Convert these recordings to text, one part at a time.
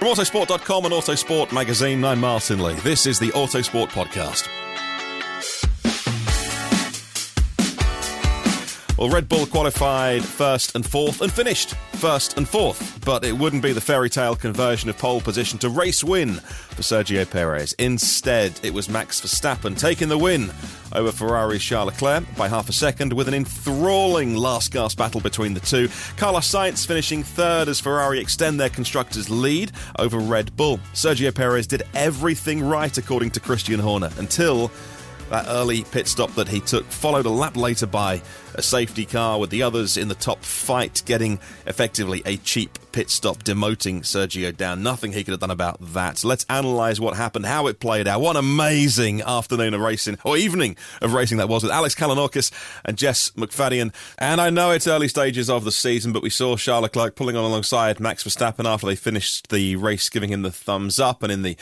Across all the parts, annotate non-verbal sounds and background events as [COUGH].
From Autosport.com and Autosport Magazine, I'm Martin Lee. This is the Autosport Podcast. Well, Red Bull qualified first and fourth and finished first and fourth, but it wouldn't be the fairy tale conversion of pole position to race win for Sergio Perez. Instead, it was Max Verstappen taking the win over Ferrari's Charles Leclerc by half a second with an enthralling last gasp battle between the two. Carlos Sainz finishing third as Ferrari extend their constructors' lead over Red Bull. Sergio Perez did everything right according to Christian Horner until that early pit stop that he took, followed a lap later by a safety car with the others in the top fight, getting effectively a cheap pit stop, demoting Sergio down. Nothing he could have done about that. Let's analyse what happened, how it played out. What an amazing afternoon of racing, or evening of racing that was with Alex Kalinauskas and Jess McFadden. And I know it's early stages of the season, but we saw Charles Leclerc pulling on alongside Max Verstappen after they finished the race, giving him the thumbs up. And in the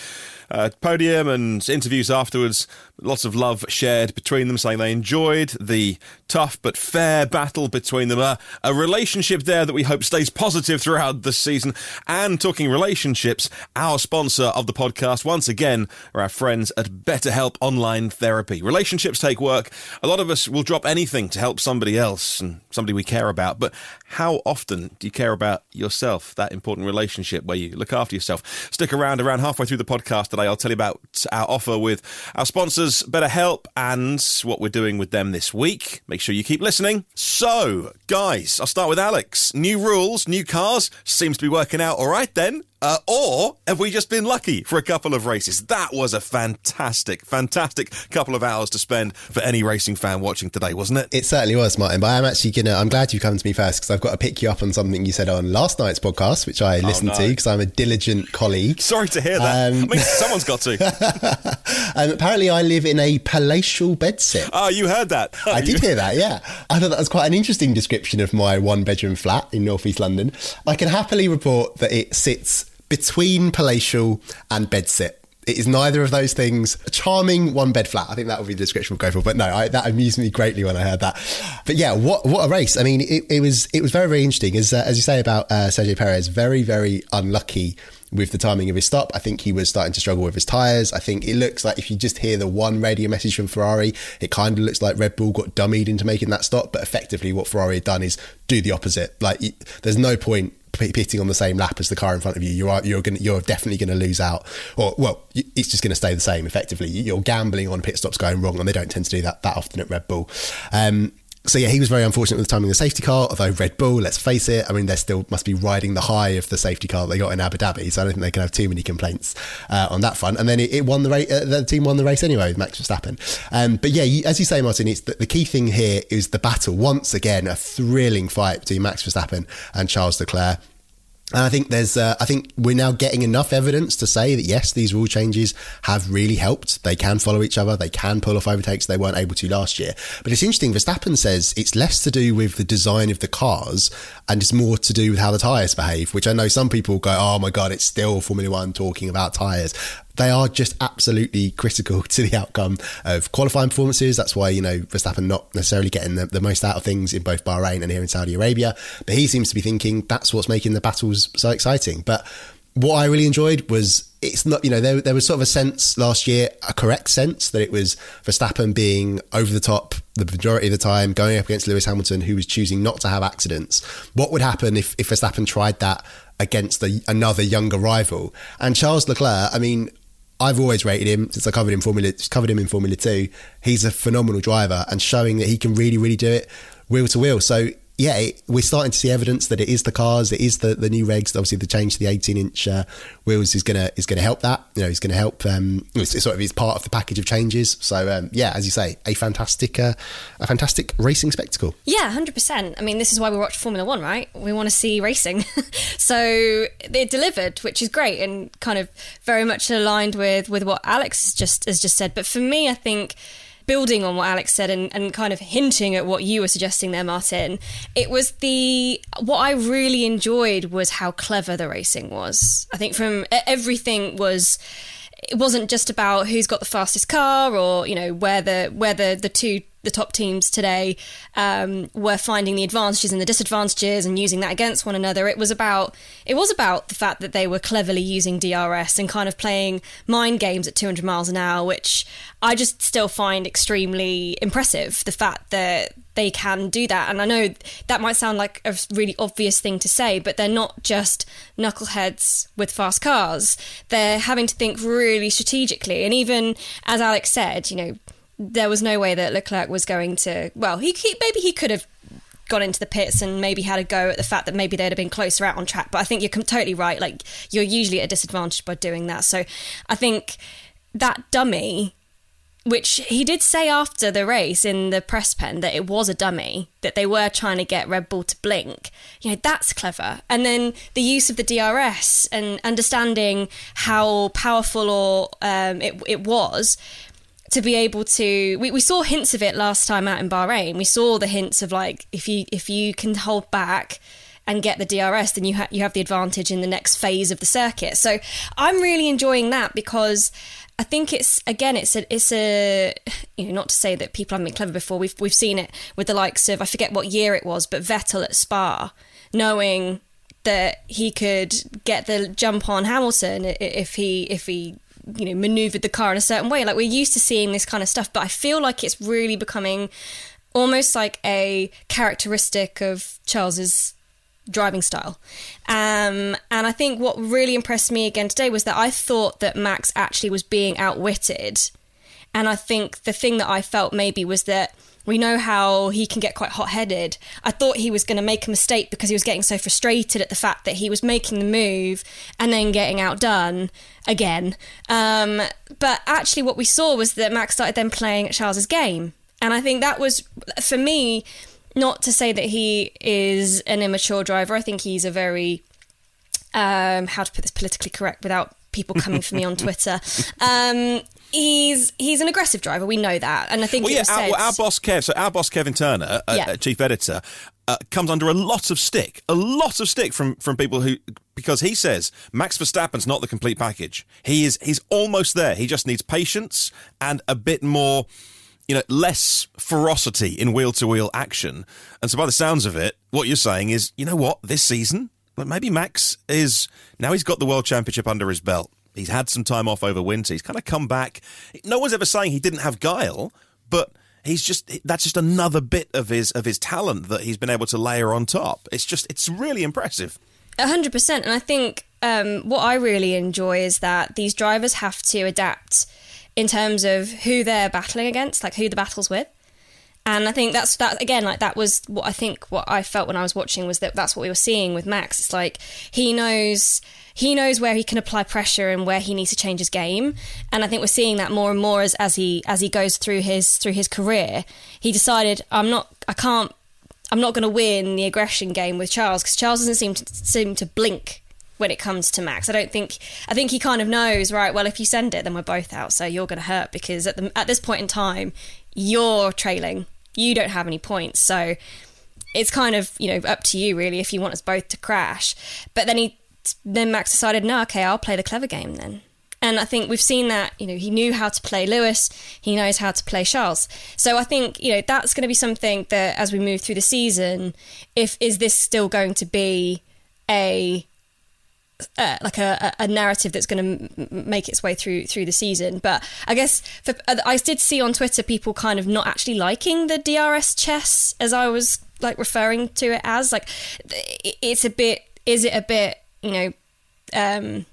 uh, podium and interviews afterwards, lots of love shared between them, saying they enjoyed the tough but fair battle between them. Uh, a relationship there that we hope stays positive throughout the season. And talking relationships, our sponsor of the podcast, once again, are our friends at BetterHelp Online Therapy. Relationships take work. A lot of us will drop anything to help somebody else and somebody we care about. But how often do you care about yourself, that important relationship where you look after yourself? Stick around, around halfway through the podcast today. I'll tell you about our offer with our sponsors, BetterHelp, and what we're doing with them this week. Make sure you keep listening. So, guys, I'll start with Alex. New rules, new cars. Seems to be working out all right then. Uh, or have we just been lucky for a couple of races? That was a fantastic, fantastic couple of hours to spend for any racing fan watching today, wasn't it? It certainly was, Martin. But I'm actually gonna. I'm glad you've come to me first because I've got to pick you up on something you said on last night's podcast, which I listened Oh, no. to because I'm a diligent colleague. Sorry to hear that. Um, I mean, [LAUGHS] someone's got to. [LAUGHS] Um, apparently, I live in a palatial bedsit. Oh, you heard that. I [LAUGHS] did hear that, yeah. I thought that was quite an interesting description of my one bedroom flat in northeast London. I can happily report that it sits between palatial and bedsit. It is neither of those things. A charming one bed flat. I think that would be the description we'll go for. But no, I, that amused me greatly when I heard that. But yeah, what what a race! I mean, it, it was it was very very interesting. As uh, as you say about uh, Sergio Perez, very very unlucky with the timing of his stop. I think he was starting to struggle with his tyres. I think it looks like if you just hear the one radio message from Ferrari, it kind of looks like Red Bull got dummied into making that stop. But effectively, what Ferrari had done is do the opposite. Like, there's no point pitting on the same lap as the car in front of you, you're you're going you're definitely going to lose out, or well, it's just going to stay the same. Effectively, you're gambling on pit stops going wrong, and they don't tend to do that that often at Red Bull. Um, so yeah, he was very unfortunate with the timing of the safety car. Although Red Bull, let's face it, I mean they still must be riding the high of the safety car they got in Abu Dhabi. So I don't think they can have too many complaints uh, on that front. And then it, it won the race. Uh, the team won the race anyway with Max Verstappen. Um, but yeah, you, as you say, Martin, it's the, the, key thing here is the battle. Once again, a thrilling fight between Max Verstappen and Charles Leclerc. And I think there's, uh, I think we're now getting enough evidence to say that yes, these rule changes have really helped. They can follow each other. They can pull off overtakes they weren't able to last year. But it's interesting. Verstappen says it's less to do with the design of the cars and it's more to do with how the tyres behave, which I know some people go, oh my God, it's still Formula One talking about tyres they are just absolutely critical [LAUGHS] to the outcome of qualifying performances. That's why, you know, Verstappen not necessarily getting the, the, most out of things in both Bahrain and here in Saudi Arabia. But he seems to be thinking that's what's making the battles so exciting. But what I really enjoyed was it's not, you know, there, there was sort of a sense last year, a correct sense that it was Verstappen being over the top the majority of the time, going up against Lewis Hamilton, who was choosing not to have accidents. What would happen if, if Verstappen tried that against another younger rival? And Charles Leclerc, I mean, I've always rated him since I covered him Formula covered him in Formula Two. He's a phenomenal driver and showing that he can really, really do it wheel to wheel. So yeah, it, we're starting to see evidence that it is the cars, it is the, the new regs. Obviously, the change to the 18 inch uh, wheels is gonna is gonna help that. You know, it's gonna help. Um, it's, it's, sort of it's part of the package of changes. So um, yeah, as you say, a fantastic uh, a fantastic racing spectacle. Yeah, hundred percent. I mean, this is why we watch Formula One, right? We want to see racing. [LAUGHS] so it delivered, which is great and kind of very much aligned with with what Alex just has just said. But for me, I think building on what Alex said and, and kind of hinting at what you were suggesting there, Martin, it was the what I really enjoyed was how clever the racing was. I think from everything was it wasn't just about who's got the fastest car or you know where the where the, the two the top teams today um, were finding the advantages and the disadvantages and using that against one another. It was about it was about the fact that they were cleverly using DRS and kind of playing mind games at 200 miles an hour, which I just still find extremely impressive. The fact that they can do that, and I know that might sound like a really obvious thing to say, but they're not just knuckleheads with fast cars. They're having to think really strategically, and even as Alex said, you know there was no way that Leclerc was going to. Well, he, he maybe he could have gone into the pits and maybe had a go at the fact that maybe they'd have been closer out on track. But I think you're totally right. Like you're usually at a disadvantage by doing that. So I think that dummy, which he did say after the race in the press pen that it was a dummy, that they were trying to get Red Bull to blink. You know that's clever. And then the use of the DRS and understanding how powerful or um, it, it was to be able to we, we saw hints of it last time out in Bahrain. We saw the hints of like if you if you can hold back and get the DRS, then you ha- you have the advantage in the next phase of the circuit. So I'm really enjoying that because I think it's again it's a it's a you know not to say that people haven't been clever before. We've we've seen it with the likes of I forget what year it was, but Vettel at Spa, knowing that he could get the jump on Hamilton if he if he you know maneuvered the car in a certain way. Like we're used to seeing this kind of stuff but i feel like it's really becoming almost like a characteristic of charles's driving style. Um, and i think what really impressed me again today was that i thought that max actually was being outwitted. And i think the thing that i felt maybe was that we know how he can get quite hot headed. I thought he was going to make a mistake because he was getting so frustrated at the fact that he was making the move and then getting outdone again. Um, but actually, what we saw was that Max started then playing at Charles's game. And I think that was, for me, not to say that he is an immature driver. I think he's a very, um, how to put this politically correct without people coming for me on [LAUGHS] Twitter. Um, he's he's an aggressive driver. We know that, and I think well, yeah, our, well, our, boss Kev, so our boss Kevin Turner, uh, yeah. uh, chief editor, uh, comes under a lot of stick, a lot of stick from from people who because he says Max Verstappen's not the complete package. He is he's almost there. He just needs patience and a bit more. You know, less ferocity in wheel to wheel action. And so, by the sounds of it, what you're saying is, you know what, this season, maybe Max is now he's got the world championship under his belt. He's had some time off over winter. He's kind of come back. No one's ever saying he didn't have guile, but he's just that's just another bit of his of his talent that he's been able to layer on top. It's just it's really impressive. A hundred percent, and I think um, what I really enjoy is that these drivers have to adapt in terms of who they're battling against, like who the battle's with. And I think that's that again, like that was what I think what I felt when I was watching was that that's what we were seeing with Max. It's like he knows he knows where he can apply pressure and where he needs to change his game. And I think we're seeing that more and more as, as he as he goes through his through his career. He decided I'm not I can't I'm not going to win the aggression game with Charles because Charles doesn't seem to seem to blink when it comes to Max. I don't think I think he kind of knows right. Well, if you send it, then we're both out. So you're going to hurt because at the at this point in time, you're trailing you don't have any points. So it's kind of, you know, up to you really if you want us both to crash. But then he then Max decided, no, okay, I'll play the clever game then. And I think we've seen that, you know, he knew how to play Lewis, he knows how to play Charles. So I think, you know, that's going to be something that as we move through the season, if is this still going to be a uh, like a, a narrative that's going to m- make its way through through the season. But I guess for, uh, I did see on Twitter people kind of not actually liking the DRS chess as I was like referring to it as like it's a bit is it a bit you know um,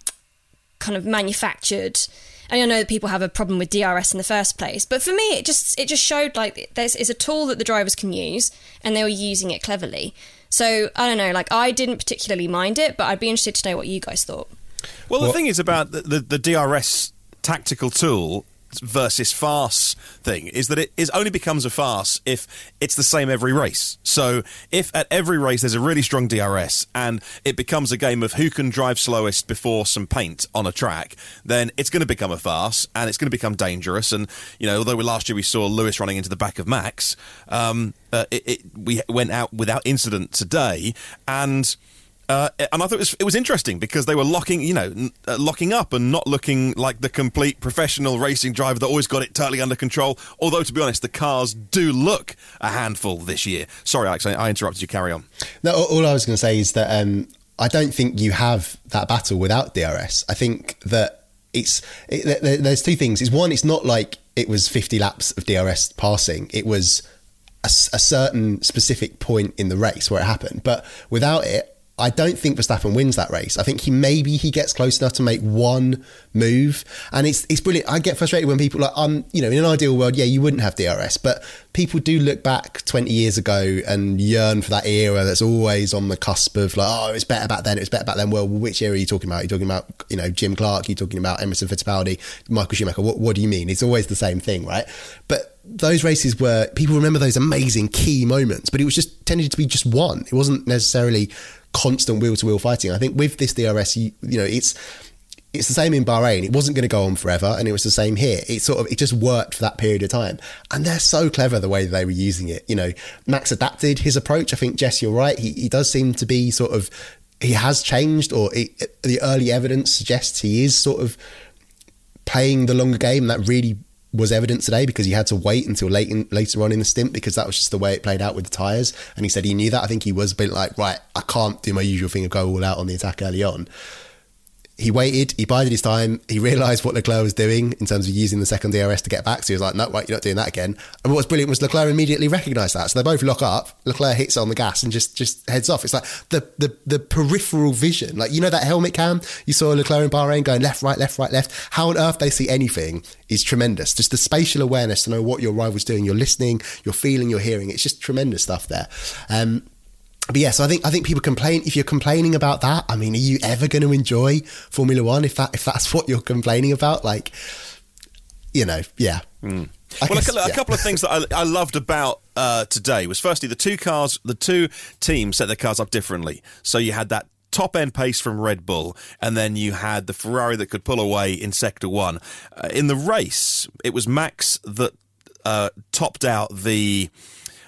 kind of manufactured. And I know that people have a problem with DRS in the first place, but for me, it just it just showed like there's is a tool that the drivers can use, and they were using it cleverly. So I don't know, like I didn't particularly mind it, but I'd be interested to know what you guys thought. Well, the thing is about the, the, the DRS tactical tool versus farce thing is that it is only becomes a farce if it's the same every race. So if at every race there's a really strong DRS and it becomes a game of who can drive slowest before some paint on a track, then it's going to become a farce and it's going to become dangerous. And you know, although last year we saw Lewis running into the back of Max, um, uh, it, it, we went out without incident today and uh, and I thought it was, it was interesting because they were locking, you know, uh, locking up and not looking like the complete professional racing driver that always got it totally under control. Although, to be honest, the cars do look a handful this year. Sorry, Alex, I, I interrupted you. Carry on. No, all I was going to say is that um, I don't think you have that battle without DRS. I think that it's it, there's two things. Is one, it's not like it was 50 laps of DRS passing. It was a certain specific point in the race where it happened. But without it, I don't think Verstappen wins that race. I think he maybe he gets close enough to make one move, and it's it's brilliant. I get frustrated when people like um you know in an ideal world, yeah, you wouldn't have DRS, but people do look back twenty years ago and yearn for that era that's always on the cusp of like oh it's better back then, it was better back then. Well, which era are you talking about? Are you talking about you know Jim Clark? Are you talking about Emerson Fittipaldi, Michael Schumacher? What what do you mean? It's always the same thing, right? But those races were people remember those amazing key moments, but it was just tended to be just one. It wasn't necessarily constant wheel to wheel fighting. I think with this DRS, you, you know, it's it's the same in Bahrain. It wasn't going to go on forever, and it was the same here. It sort of it just worked for that period of time, and they're so clever the way they were using it. You know, Max adapted his approach. I think Jess, you're right. He he does seem to be sort of he has changed, or it, the early evidence suggests he is sort of playing the longer game. That really was evident today because he had to wait until late in, later on in the stint because that was just the way it played out with the tyres. And he said he knew that. I think he was a bit like, right, I can't do my usual thing of go all out on the attack early on he waited, he bided his time, he realised what Leclerc was doing in terms of using the second DRS to get back. So he was like, no, right, you're not doing that again. And what was brilliant was Leclerc immediately recognised that. So they both lock up, Leclerc hits on the gas and just just heads off. It's like the, the the peripheral vision. Like, you know that helmet cam? You saw Leclerc in Bahrain going left, right, left, right, left. How on earth they see anything is tremendous. Just the spatial awareness to know what your rival's doing. You're listening, you're feeling, you're hearing. It's just tremendous stuff there. Um, but yeah, so I think I think people complain. If you're complaining about that, I mean, are you ever going to enjoy Formula One if that if that's [LAUGHS] what you're complaining about? Like, you know, yeah. Mm. Well, guess, a, a yeah. couple of things that I, I loved about uh, today was firstly the two cars, the two teams set their cars up differently. So you had that top end pace from Red Bull, and then you had the Ferrari that could pull away in sector one. Uh, in the race, it was Max that uh, topped out the.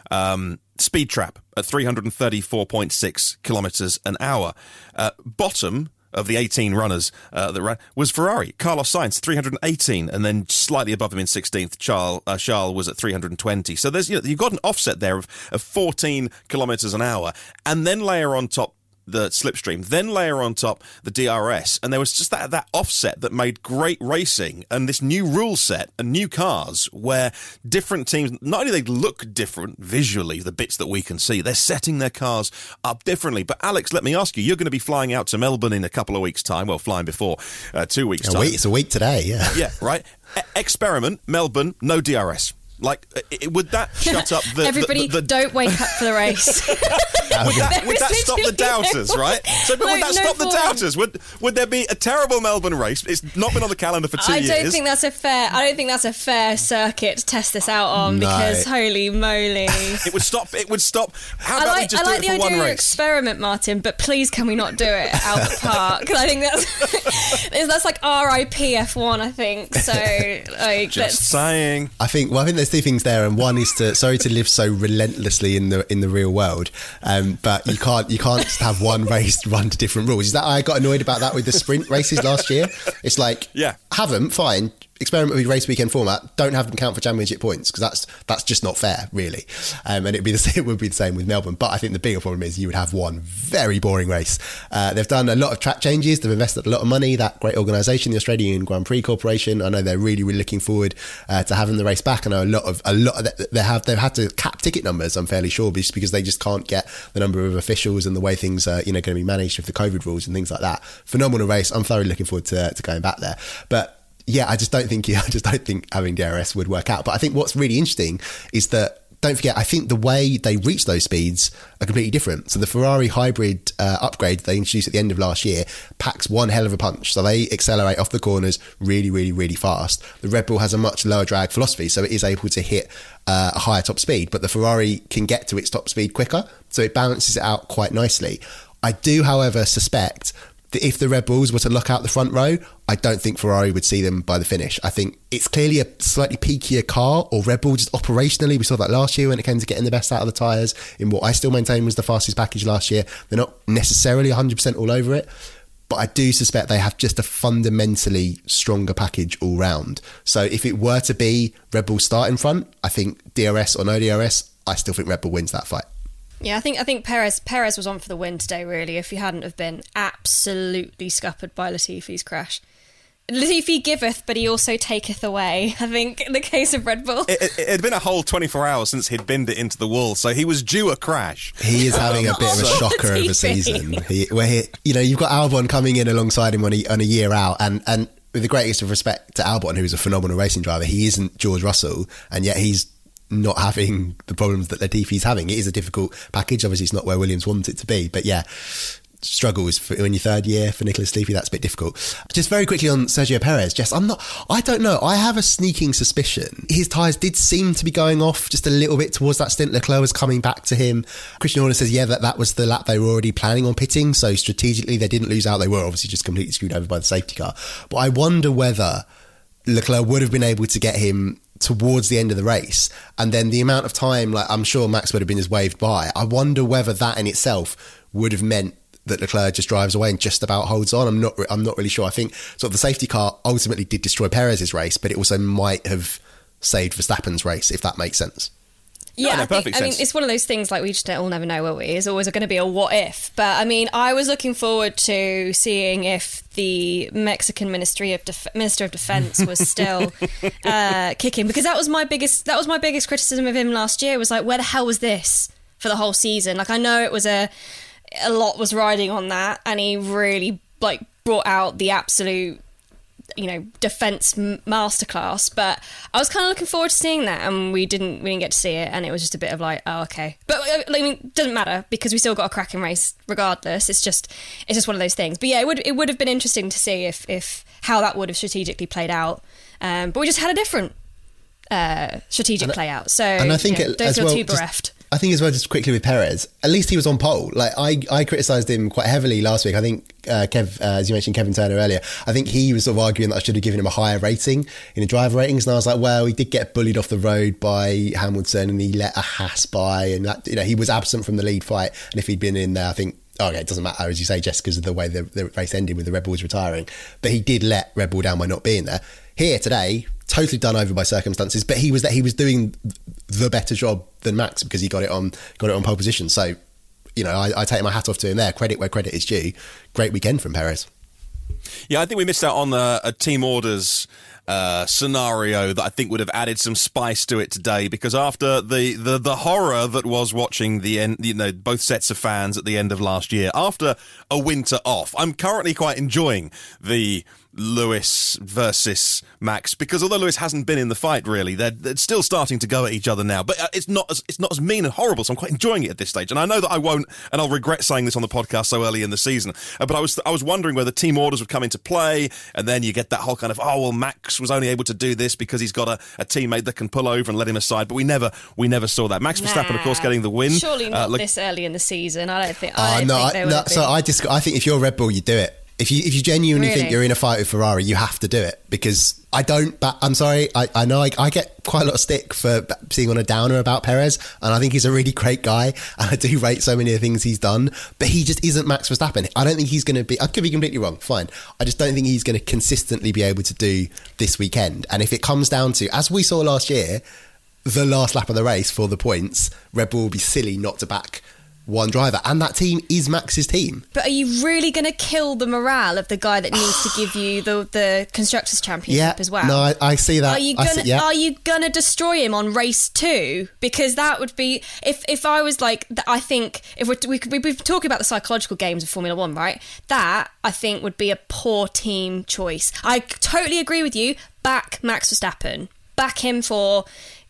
Um, speed trap at 334.6 kilometres an hour. Uh, bottom of the 18 runners uh, that ran was Ferrari. Carlos Sainz 318, and then slightly above him in 16th, Charles, uh, Charles was at 320. So there's you know you've got an offset there of, of 14 kilometres an hour, and then layer on top the slipstream, then layer on top the DRS, and there was just that that offset that made great racing and this new rule set and new cars where different teams not only they look different visually, the bits that we can see, they're setting their cars up differently. But Alex, let me ask you, you're going to be flying out to Melbourne in a couple of weeks' time. Well, flying before uh, two weeks' A time. week, it's a week today, yeah. Yeah, right. E- experiment, Melbourne, no DRS. Like, uh, it, would that shut up the Everybody, the, the, don't wake up for the race. [LAUGHS] would that, would that stop the [LAUGHS] doubters, no- right? So, but no- would that no stop the doubters? Would would there be a terrible Melbourne race? It's not been on the calendar for two I years. don't think that's a fair. I don't think that's a fair circuit to test this out on No. because holy moly! [LAUGHS] it would stop. It would stop. How I about we just I do like it the for idea one of race? experiment, Martin, but please can we not do it out the park? Because I think that's that's like RIP F1. I think so. Like, Just let's- saying. I think well, I think there's two things there, and one is to sorry to live so relentlessly in the in the real world, um, but you can't you can't just have one race run to different rules. Is that I got annoyed about that with the sprint races last year? It's like Yeah. have them fine. Experiment with race weekend format. Don't have them count for championship points because that's that's just not fair, really. Um, and it'd be the [LAUGHS] same, it would be the same with Melbourne. But I think the bigger problem is you would have one very boring race. Uh, they've done a lot of track changes. They've invested a lot of money. That great organisation, the Australian Grand Prix Corporation. I know they're really really looking forward uh, to having the race back. I know a lot of a lot of they have they've had to cap ticket numbers. I'm fairly sure just because they just can't get the number of officials and the way things are you know going to be managed with the COVID rules and things like that. Phenomenal race. I'm thoroughly looking forward to, to going back there. But yeah, I just don't think [LAUGHS] I just don't think having DRS would work out. But I think what's really interesting is that don't forget, I think the way they reach those speeds are completely different. So the Ferrari hybrid uh, upgrade they introduced at the end of last year packs one hell of a punch. So they accelerate off the corners really, really, really fast. The Red Bull has a much lower drag philosophy, so it is able to hit uh, a higher top speed. But the Ferrari can get to its top speed quicker, so it balances it out quite nicely. I do, however, suspect if the Red Bulls were to lock out the front row, I don't think Ferrari would see them by the finish. I think it's clearly a slightly peakier car, or Red Bull just operationally. We saw that last year when it came to getting the best out of the tyres in what I still maintain was the fastest package last year. They're not necessarily 100% all over it. But I do suspect they have just a fundamentally stronger package all round. So if it were to be Red Bull start in front, I think DRS or no DRS, I still think Red Bull wins that fight. Yeah, I think I think Perez Perez was on for the win today. Really, if he hadn't have been absolutely scuppered by Latifi's crash. Latifi giveth, but he also taketh away. I think in the case of Red Bull. It, it, it had been a whole 24 hours since he'd binned it into the wall, so he was due a crash. He is having a bit of a [LAUGHS] shocker of a season. He, where he, you know, you've got Albon coming in alongside him on a, on a year out, and and with the greatest of respect to Albon, who's a phenomenal racing driver, he isn't George Russell, and yet he's not having the problems that Latifi's having. It is a difficult package. Obviously, it's not where Williams wants it to be, but yeah. Struggles for, in your third year for Nicholas Latifi. That's a bit difficult. Just very quickly on Sergio Perez. Jess, I'm not. I don't know. I have a sneaking suspicion his tyres did seem to be going off just a little bit towards that stint. Leclerc was coming back to him. Christian Horner says, yeah, that that was the lap they were already planning on pitting. So strategically, they didn't lose out. They were obviously just completely screwed over by the safety car. But I wonder whether Leclerc would have been able to get him towards the end of the race. And then the amount of time like I'm sure Max would have been as waved by. I wonder whether that in itself would have meant that Leclerc just drives away and just about holds on. I'm not I'm not really sure. I think sort of the safety car ultimately did destroy Perez's race but it also might have saved Verstappen's race if that makes sense Yeah, no, I, think, I mean, it's one of those things like we just all never know, will we? It's always going to be a what if. But I mean, I was looking forward to seeing if the Mexican Ministry of Def- Minister of Defense was still [LAUGHS] uh, kicking because that was my biggest that was my biggest criticism of him last year. Was like, where the hell was this for the whole season? Like, I know it was a a lot was riding on that, and he really like brought out the absolute you know defense masterclass but i was kind of looking forward to seeing that and we didn't we didn't get to see it and it was just a bit of like oh okay. But uh, i mean doesn't matter because we still got a cracking race regardless. It's just it's just one of those things. But yeah it would it would have been interesting to see if if how that would have strategically played out. Um, but we just had a different uh, strategic play out. So and I think you know, it, don't as feel well, too bereft I think as well, just quickly with Perez, at least he was on pole. Like I, I criticised him quite heavily last week. I think uh, Kev, uh, as you mentioned, Kevin Turner earlier. I think he was sort of arguing that I should have given him a higher rating in the driver ratings, and I was like, well, he did get bullied off the road by Hamilton, and he let a Haas by, and that you know he was absent from the lead fight, and if he'd been in there, I think. Okay, it doesn't matter, as you say, just because of the way the, the race ended with the Red Bulls retiring. But he did let Red Bull down by not being there. Here today, totally done over by circumstances, but he was that he was doing the better job than Max because he got it on got it on pole position. So you know, I, I take my hat off to him there. Credit where credit is due. Great weekend from Perez. Yeah, I think we missed out on the, a team orders uh, scenario that I think would have added some spice to it today. Because after the, the, the horror that was watching the end, you know, both sets of fans at the end of last year, after a winter off, I'm currently quite enjoying the Lewis versus Max because although Lewis hasn't been in the fight really, they're, they're still starting to go at each other now. But uh, it's not as it's not as mean and horrible. So I'm quite enjoying it at this stage. And I know that I won't, and I'll regret saying this on the podcast so early in the season. Uh, but I was I was wondering whether team orders would come into play, and then you get that whole kind of oh well, Max was only able to do this because he's got a, a teammate that can pull over and let him aside. But we never we never saw that. Max Verstappen, of course, getting the win. Surely not uh, look, this early in the season. I don't think. I don't no, think I, no. So I just I think if you're Red Bull, you do it. If you if you genuinely Really? think you're in a fight with Ferrari, you have to do it because I don't. But I'm sorry, I, I know I, I get quite a lot of stick for being on a downer about Perez, and I think he's a really great guy, [LAUGHS] and I do rate so many of the things he's done. But he just isn't Max Verstappen. I don't think he's going to be. I could be completely wrong. Fine. I just don't think he's going to consistently be able to do this weekend. And if it comes down to, as we saw last year, the last lap of the race for the points, Red Bull will be silly not to back one driver, and that team is Max's team. But are you really going to kill the morale of the guy that needs to give you the the constructors championship Yeah, as well? no, I, I see that. Are you gonna see- yeah. Are you gonna destroy him on race two? Because that would be if if I was like I think if we're, we we we've been talking about the psychological games of Formula One, right? That I think would be a poor team choice. I totally agree with you. Back Max Verstappen. Back him for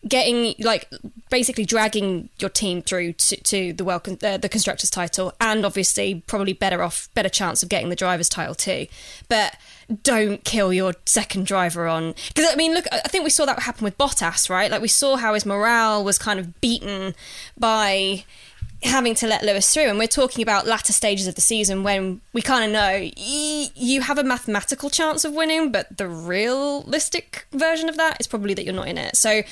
getting like basically dragging your team through to, to the well uh, the constructors title and obviously probably better off better chance of getting the drivers title too. But don't kill your second driver on because I mean look I think we saw that happen with Bottas right? Like we saw how his morale was kind of beaten by having to let Lewis through and we're talking about latter stages of the season when we kind of know you have a mathematical chance of winning but the realistic version of that is probably that you're not in it so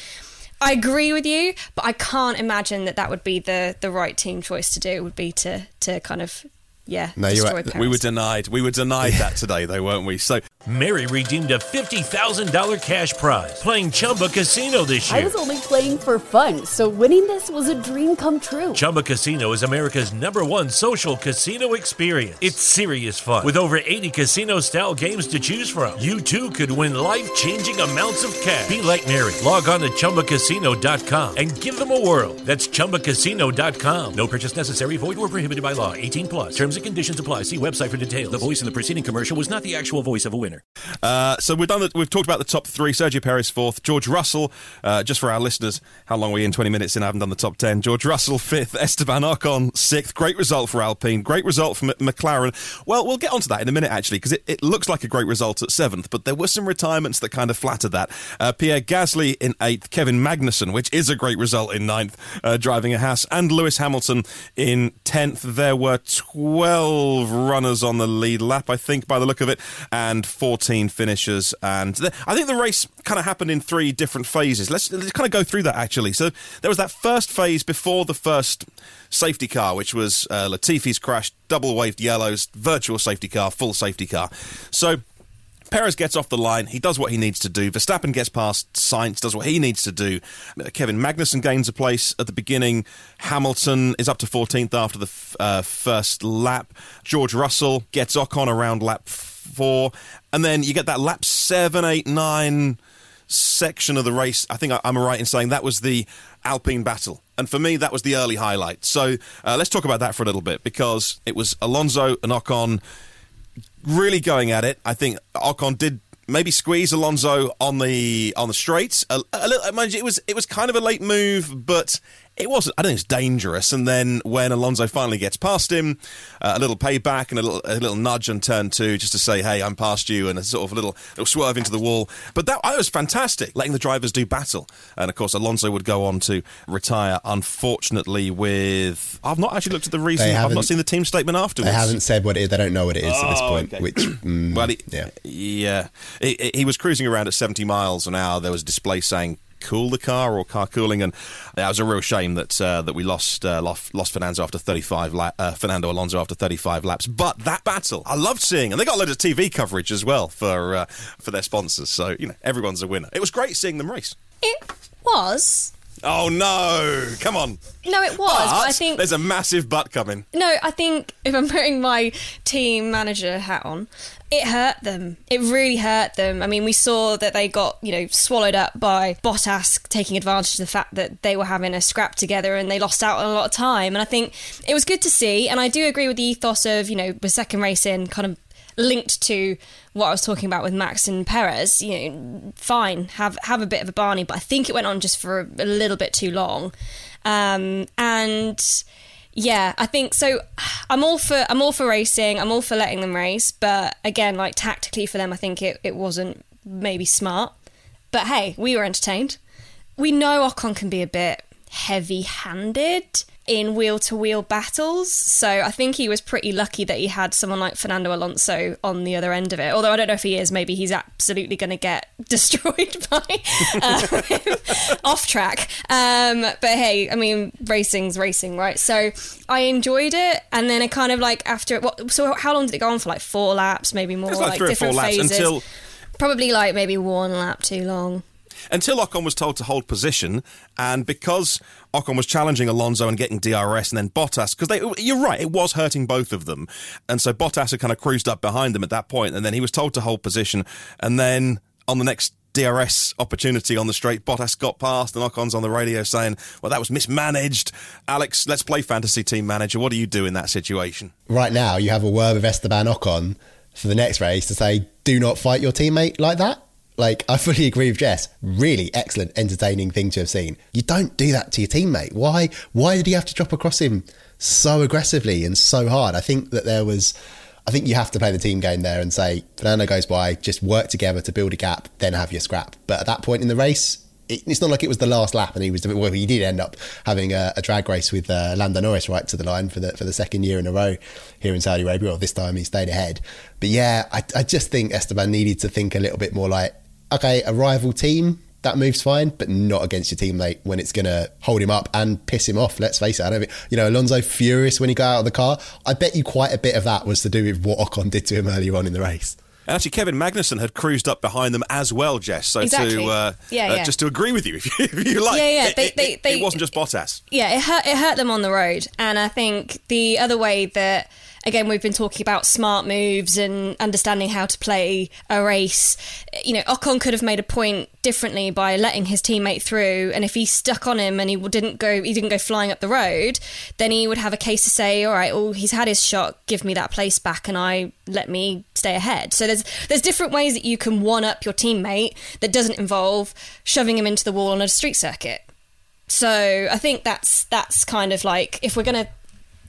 I agree with you, but I can't imagine that that would be the the right team choice to do. It Would be to to kind of yeah No, you're right. Perez. we were denied. We were denied that [LAUGHS] today, though, weren't we? So Mary redeemed a $50,000 cash prize playing Chumba Casino this year. I was only playing for fun, so winning this was a dream come true. Chumba Casino is America's number one social casino experience. It's serious fun. With over 80 casino style games to choose from, you too could win life changing amounts of cash. Be like Mary. Log on to chumbacasino.com and give them a whirl. That's chumbacasino.com. No purchase necessary, void or prohibited by law. 18 plus. Terms and conditions apply. See website for details. The voice in the preceding commercial was not the actual voice of a winner. Uh, so we've done. The, we've talked about the top three. Sergio Perez fourth. George Russell. Uh, just for our listeners, how long are we in? Twenty minutes in. I haven't done the top ten. George Russell fifth. Esteban Ocon sixth. Great result for Alpine. Great result for M- McLaren. Well, we'll get onto that in a minute actually, because it, it looks like a great result at seventh, but there were some retirements that kind of flattered that. Uh, Pierre Gasly in eighth. Kevin Magnussen, which is a great result in ninth, uh, driving a Haas, and Lewis Hamilton in tenth. There were twelve runners on the lead lap, I think, by the look of it, and 14 finishers. And the, I think the race kind of happened in three different phases. Let's, let's kind of go through that actually. So there was that first phase before the first safety car, which was uh, Latifi's crash, double waved yellows, virtual safety car, full safety car. So Perez gets off the line. He does what he needs to do. Verstappen gets past Sainz, does what he needs to do. Kevin Magnussen gains a place at the beginning. Hamilton is up to 14th after the f- uh, first lap. George Russell gets Ocon around lap four. And then you get that lap seven, eight, nine section of the race. I think I- I'm right in saying that was the Alpine battle. And for me, that was the early highlight. So uh, let's talk about that for a little bit because it was Alonso and Ocon really going at it. I think Ocon did maybe squeeze Alonso on the on the straights. A, a little, it was it was kind of a late move, but it wasn't. I don't think it's dangerous. And then when Alonso finally gets past him, uh, a little payback and a little a little nudge on turn two, just to say, "Hey, I'm past you," and a sort of little little swerve into the wall. But that, that was fantastic, letting the drivers do battle. And of course, Alonso would go on to retire. Unfortunately, with I've not actually looked at the reason. I've not seen the team statement afterwards. They haven't said what it is. They don't know what it is at this Oh, point. okay. Which, [CLEARS THROAT] mm, Well, he, yeah. yeah, He, he was cruising around at 70 miles an hour. There was a display saying "cool the car" or "car cooling," and that was a real shame that uh, that we lost uh, lost, lost Fernando after 35 la- uh, Fernando Alonso after 35 laps. But that battle, I loved seeing, and they got a of TV coverage as well for uh, for their sponsors. So you know, everyone's a winner. It was great seeing them race. It was, Oh no! Come on. No, it was. But I think there's a massive butt coming. No, I think if I'm putting my team manager hat on, it hurt them. It really hurt them. I mean, we saw that they got, you know, swallowed up by Bottas taking advantage of the fact that they were having a scrap together and they lost out on a lot of time. And I think it was good to see. And I do agree with the ethos of, you know, the second race in kind of linked to what I was talking about with Max and Perez, you know, fine, have have a bit of a Barney, but I think it went on just for a, a little bit too long. Um, and yeah, I think so. I'm all for I'm all for racing. I'm all for letting them race, but again, like tactically for them, I think it, it wasn't maybe smart. But hey, we were entertained. We know Ocon can be a bit heavy-handed in wheel-to-wheel battles, so I think he was pretty lucky that he had someone like Fernando Alonso on the other end of it. Although I don't know if he is. Maybe he's absolutely going to get [LAUGHS] destroyed by uh, [LAUGHS] off track. Um, but hey, I mean, racing's racing, right? So I enjoyed it, and then it kind of like after what? So how long did it go on for? Like four laps, maybe more. It was like, three or four laps phases. until Probably like maybe one lap too long. Until Ocon was told to hold position, and because Ocon was challenging Alonso and getting DRS, and then Bottas, because you're right, it was hurting both of them, and so Bottas had kind of cruised up behind them at that point, and then he was told to hold position, and then on the next DRS opportunity on the straight, Bottas got past, and Ocon's on the radio saying, "Well, that was mismanaged." Alex, let's play fantasy team manager. What do you do in that situation? Right now, you have a word with Esteban Ocon for the next race to say, do not fight your teammate like that. Like, I fully agree with Jess. Really excellent, entertaining thing to have seen. You don't do that to your teammate. Why? Why did he have to drop across him so aggressively and so hard? I think that there was. I think you have to play the team game there and say Fernando goes by, just work together to build a gap, then have your scrap. But at that point in the race, it, it's not like it was the last lap, and he was well. He did end up having a, a drag race with uh, Lando Norris right to the line for the for the second year in a row here in Saudi Arabia. Well, this time he stayed ahead. But yeah, I, I just think Esteban needed to think a little bit more like, okay, a rival team. That move's fine, but not against your teammate when it's going to hold him up and piss him off. Let's face it. I don't think, you know, Alonso furious when he got out of the car. I bet you quite a bit of that was to do with what Ocon did to him earlier on in the race. And actually, Kevin Magnussen had cruised up behind them as well, Jess. So Exactly. to uh, Yeah, uh, yeah. just to agree with you, [LAUGHS] if you, if you like, Yeah, yeah, It, they- it- they- it- they- it wasn't just Bottas. yeah, it hurt. It hurt them on the road, and I think the other way that again we've been talking about smart moves and understanding how to play a race. You know, Ocon could have made a point differently by letting his teammate through, and if he stuck on him and he didn't go, he didn't go flying up the road, then he would have a case to say, all right, well he's had his shot, give me that place back, and I let me stay ahead. So there's there's different ways that you can one up your teammate that doesn't involve shoving him into the wall on a street circuit. So I think that's that's kind of like if we're going to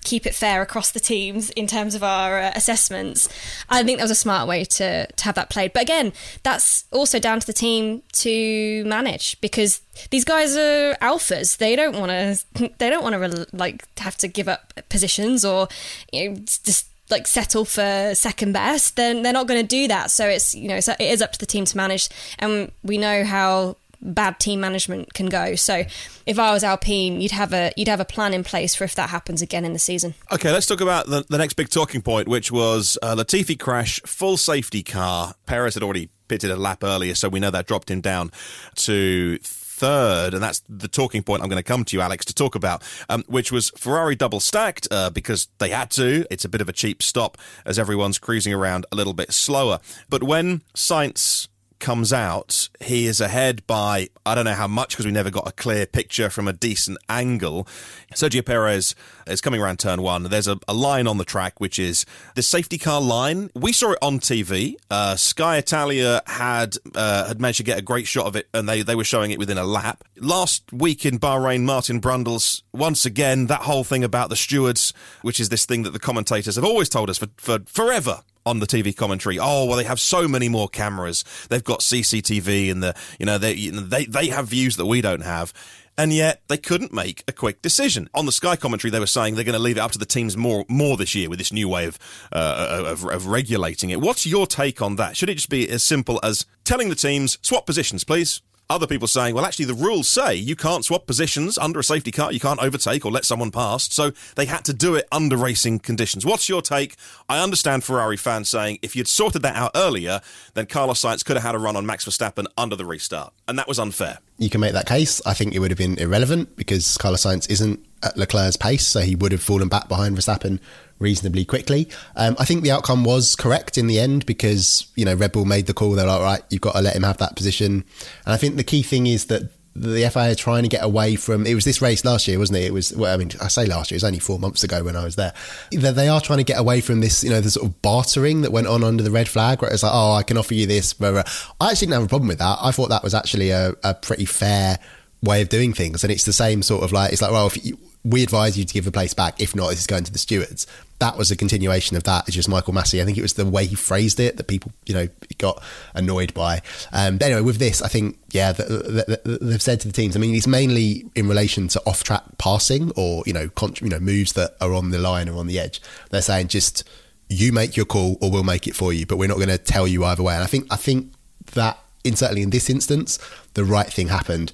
keep it fair across the teams in terms of our uh, assessments, I think that was a smart way to to have that played. But again, that's also down to the team to manage because these guys are alphas. They don't want to [LAUGHS] they don't want to like have to give up positions or you know just like settle for second best. Then they're not going to do that. So it's you know it's, it is up to the team to manage, and we know how bad team management can go. So if I was Alpine, you'd have a you'd have a plan in place for if that happens again in the season. Okay, let's talk about the, the next big talking point, which was uh, Latifi crash, full safety car. Perez had already pitted a lap earlier, so we know that dropped him down to third, and that's the talking point I'm going to come to you, Alex, to talk about, um, which was Ferrari double stacked uh, because they had to. It's a bit of a cheap stop as everyone's cruising around a little bit slower. But when Sainz comes out, he is ahead by I don't know how much because we never got a clear picture from a decent angle. Sergio Perez is coming around turn one. There's a, a line on the track which is the safety car line. We saw it on TV. Uh, Sky Italia had uh, had managed to get a great shot of it, and they they were showing it within a lap. Last week in Bahrain, Martin Brundles once again that whole thing about the stewards, which is this thing that the commentators have always told us for, for forever on the TV commentary. Oh well, they have so many more cameras. They've got CCTV, and the you know they they they have views that we don't have. And yet they couldn't make a quick decision. On the Sky commentary, they were saying they're going to leave it up to the teams more more this year with this new way of, uh, of of regulating it. What's your take on that? Should it just be as simple as telling the teams swap positions, please? Other people saying, well, actually, the rules say you can't swap positions under a safety car, you can't overtake or let someone pass. So they had to do it under racing conditions. What's your take? I understand Ferrari fans saying if you'd sorted that out earlier, then Carlos Sainz could have had a run on Max Verstappen under the restart. And that was unfair. You can make that case. I think it would have been irrelevant because Carlos Sainz isn't at Leclerc's pace, so he would have fallen back behind Verstappen reasonably quickly. Um, I think the outcome was correct in the end because you know Red Bull made the call. They're like, right, you've got to let him have that position. And I think the key thing is that the FIA are trying to get away from. It was this race last year, wasn't it? It was. Well, I mean, I say last year. It was only four months ago when I was there. They are trying to get away from this, you know, the sort of bartering that went on under the red flag, where it's like, oh, I can offer you this. Blah, blah. I actually didn't have a problem with that. I thought that was actually a, a pretty fair way of doing things, and it's the same sort of like it's like, well, if you, we advise you to give the place back. If not, this is going to the stewards. That was a continuation of that. It's just Michael Masi. I think it was the way he phrased it that people, you know, got annoyed by. Um, anyway, with this, I think, yeah, the, the, the, they've said to the teams. I mean, it's mainly in relation to off-track passing or you know, con- you know, moves that are on the line or on the edge. They're saying just you make your call or we'll make it for you, but we're not going to tell you either way. And I think, I think that in certainly in this instance, the right thing happened.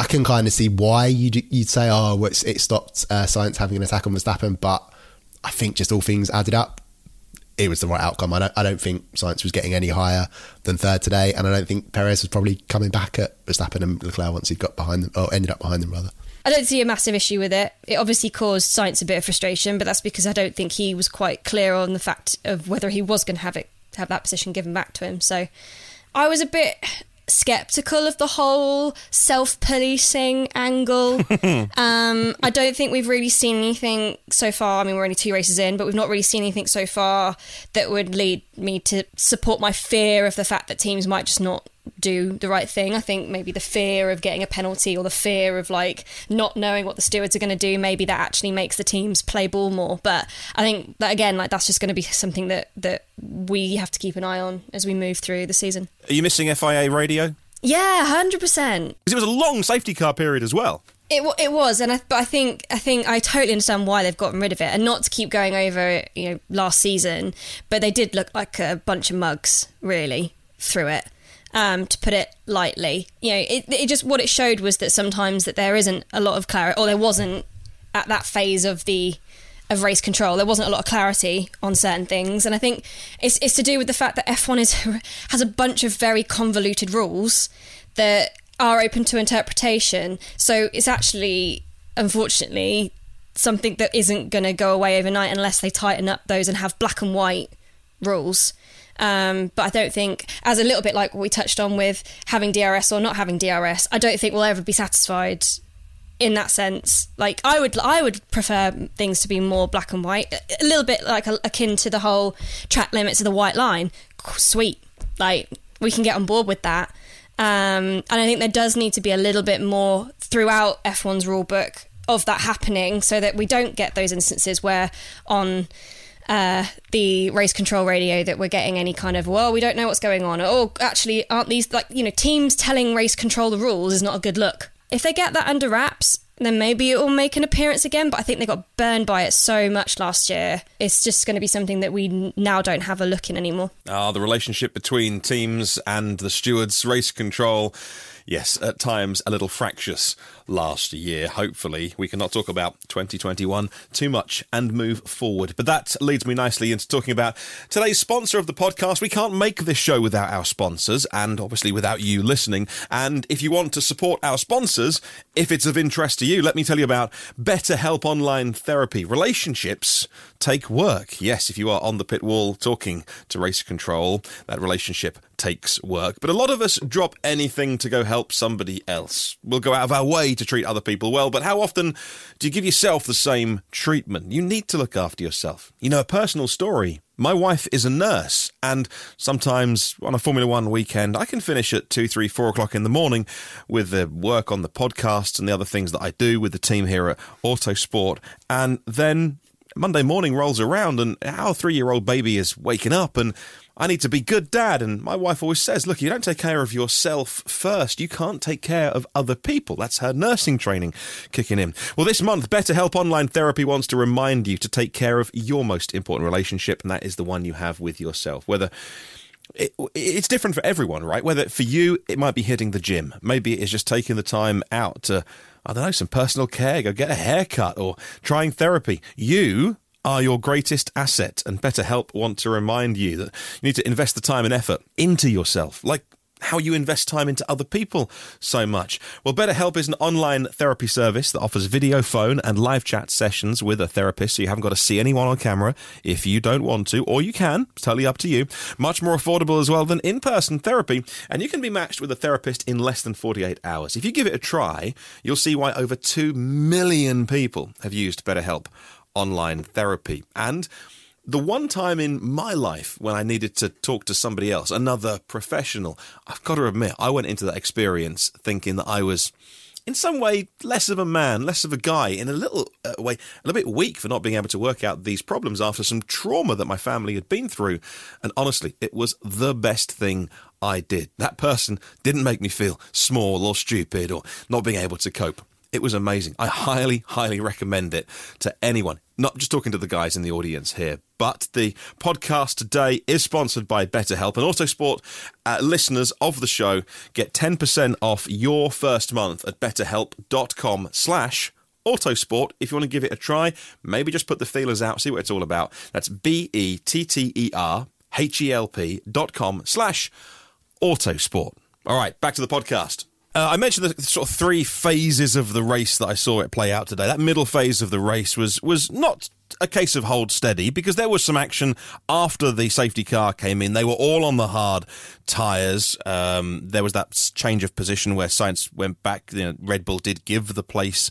I can kind of see why you'd, you'd say, oh, it stopped uh, Sainz having an attack on Verstappen, but I think just all things added up, it was the right outcome. I don't, I don't think Sainz was getting any higher than third today, and I don't think Perez was probably coming back at Verstappen and Leclerc once he got behind them, or ended up behind them rather. I don't see a massive issue with it. It obviously caused Sainz a bit of frustration, but that's because I don't think he was quite clear on the fact of whether he was going to have it have that position given back to him. So I was a bit skeptical of the whole self-policing angle. [LAUGHS] um, I don't think we've really seen anything so far. I mean, we're only two races in, but we've not really seen anything so far that would lead me to support my fear of the fact that teams might just not do the right thing. I think maybe the fear of getting a penalty or the fear of like not knowing what the stewards are going to do, maybe that actually makes the teams play ball more. But I think that again, like that's just going to be something that that we have to keep an eye on as we move through the season. Are you missing FIA radio? Yeah, hundred percent. Because it was a long safety car period as well. It, it was, and I, but I think I think I totally understand why they've gotten rid of it, and not to keep going over you know last season, but they did look like a bunch of mugs really through it um, to put it lightly. You know, it, it just what it showed was that sometimes that there isn't a lot of clarity, or there wasn't at that phase of the of race control. There wasn't a lot of clarity on certain things, and I think it's it's to do with the fact that F1 is [LAUGHS] has a bunch of very convoluted rules that are open to interpretation. So it's actually, unfortunately, something that isn't going to go away overnight unless they tighten up those and have black and white rules. Um, but I don't think, as a little bit like what we touched on with having DRS or not having DRS, I don't think we'll ever be satisfied in that sense. Like I would, I would prefer things to be more black and white, a little bit like akin to the whole track limits of the white line. Sweet, like we can get on board with that. Um, and I think there does need to be a little bit more throughout F1's rulebook of that happening, so that we don't get those instances where on uh, the race control radio that we're getting any kind of well we don't know what's going on. Oh actually aren't these like you know teams telling race control the rules is not a good look. If they get that under wraps then maybe it will make an appearance again but i think they got burned by it so much last year it's just going to be something that we now don't have a look in anymore. Ah the relationship between teams and the stewards race control yes, at times a little fractious last year. Hopefully, we cannot talk about 2021 too much and move forward. But that leads me nicely into talking about today's sponsor of the podcast. We can't make this show without our sponsors and obviously without you listening. And if you want to support our sponsors, if it's of interest to you, let me tell you about BetterHelp Online Therapy. Relationships take work. Yes, if you are on the pit wall talking to race control, that relationship takes work. But a lot of us drop anything to go help somebody else. We'll go out of our way to treat other people well, but how often do you give yourself the same treatment? You need to look after yourself. You know, a personal story. My wife is a nurse, and sometimes on a Formula One weekend, I can finish at two, three, four o'clock in the morning with the work on the podcast and the other things that I do with the team here at Autosport. And then Monday morning rolls around, and our three year old baby is waking up, and I need to be good dad. And my wife always says, look, you don't take care of yourself first. You can't take care of other people. That's her nursing training kicking in. Well, this month, BetterHelp Online Therapy wants to remind you to take care of your most important relationship, and that is the one you have with yourself. Whether it, it's different for everyone, right? Whether for you, it might be hitting the gym. Maybe it's just taking the time out to, I don't know, some personal care, go get a haircut or trying therapy. You are your greatest asset, and BetterHelp want to remind you that you need to invest the time and effort into yourself. Like how you invest time into other people so much. Well, BetterHelp is an online therapy service that offers video, phone, and live chat sessions with a therapist, so you haven't got to see anyone on camera if you don't want to, or you can. It's totally up to you. Much more affordable as well than in person therapy, and you can be matched with a therapist in less than 48 hours. If you give it a try, you'll see why over 2 million people have used BetterHelp online therapy. And the one time in my life when I needed to talk to somebody else, another professional, I've got to admit, I went into that experience thinking that I was in some way less of a man, less of a guy, in a little uh, way, a little bit weak for not being able to work out these problems after some trauma that my family had been through. And honestly, it was the best thing I did. That person didn't make me feel small or stupid or not being able to cope. It was amazing. I highly, highly recommend it to anyone. Not just talking to the guys in the audience here, but the podcast today is sponsored by BetterHelp and Autosport. Uh, listeners of the show get 10% off your first month at betterhelp.com slash autosport if you want to give it a try maybe just put the feelers out see what it's all about that's b-e-t-t-e-r-h-e-l-p dot com slash autosport all right back to the podcast uh, I mentioned the sort of three phases of the race that I saw it play out today. That middle phase of the race was was not a case of hold steady because there was some action after the safety car came in. They were all on the hard tyres. Um, there was that change of position where Sainz went back. You know, Red Bull did give the place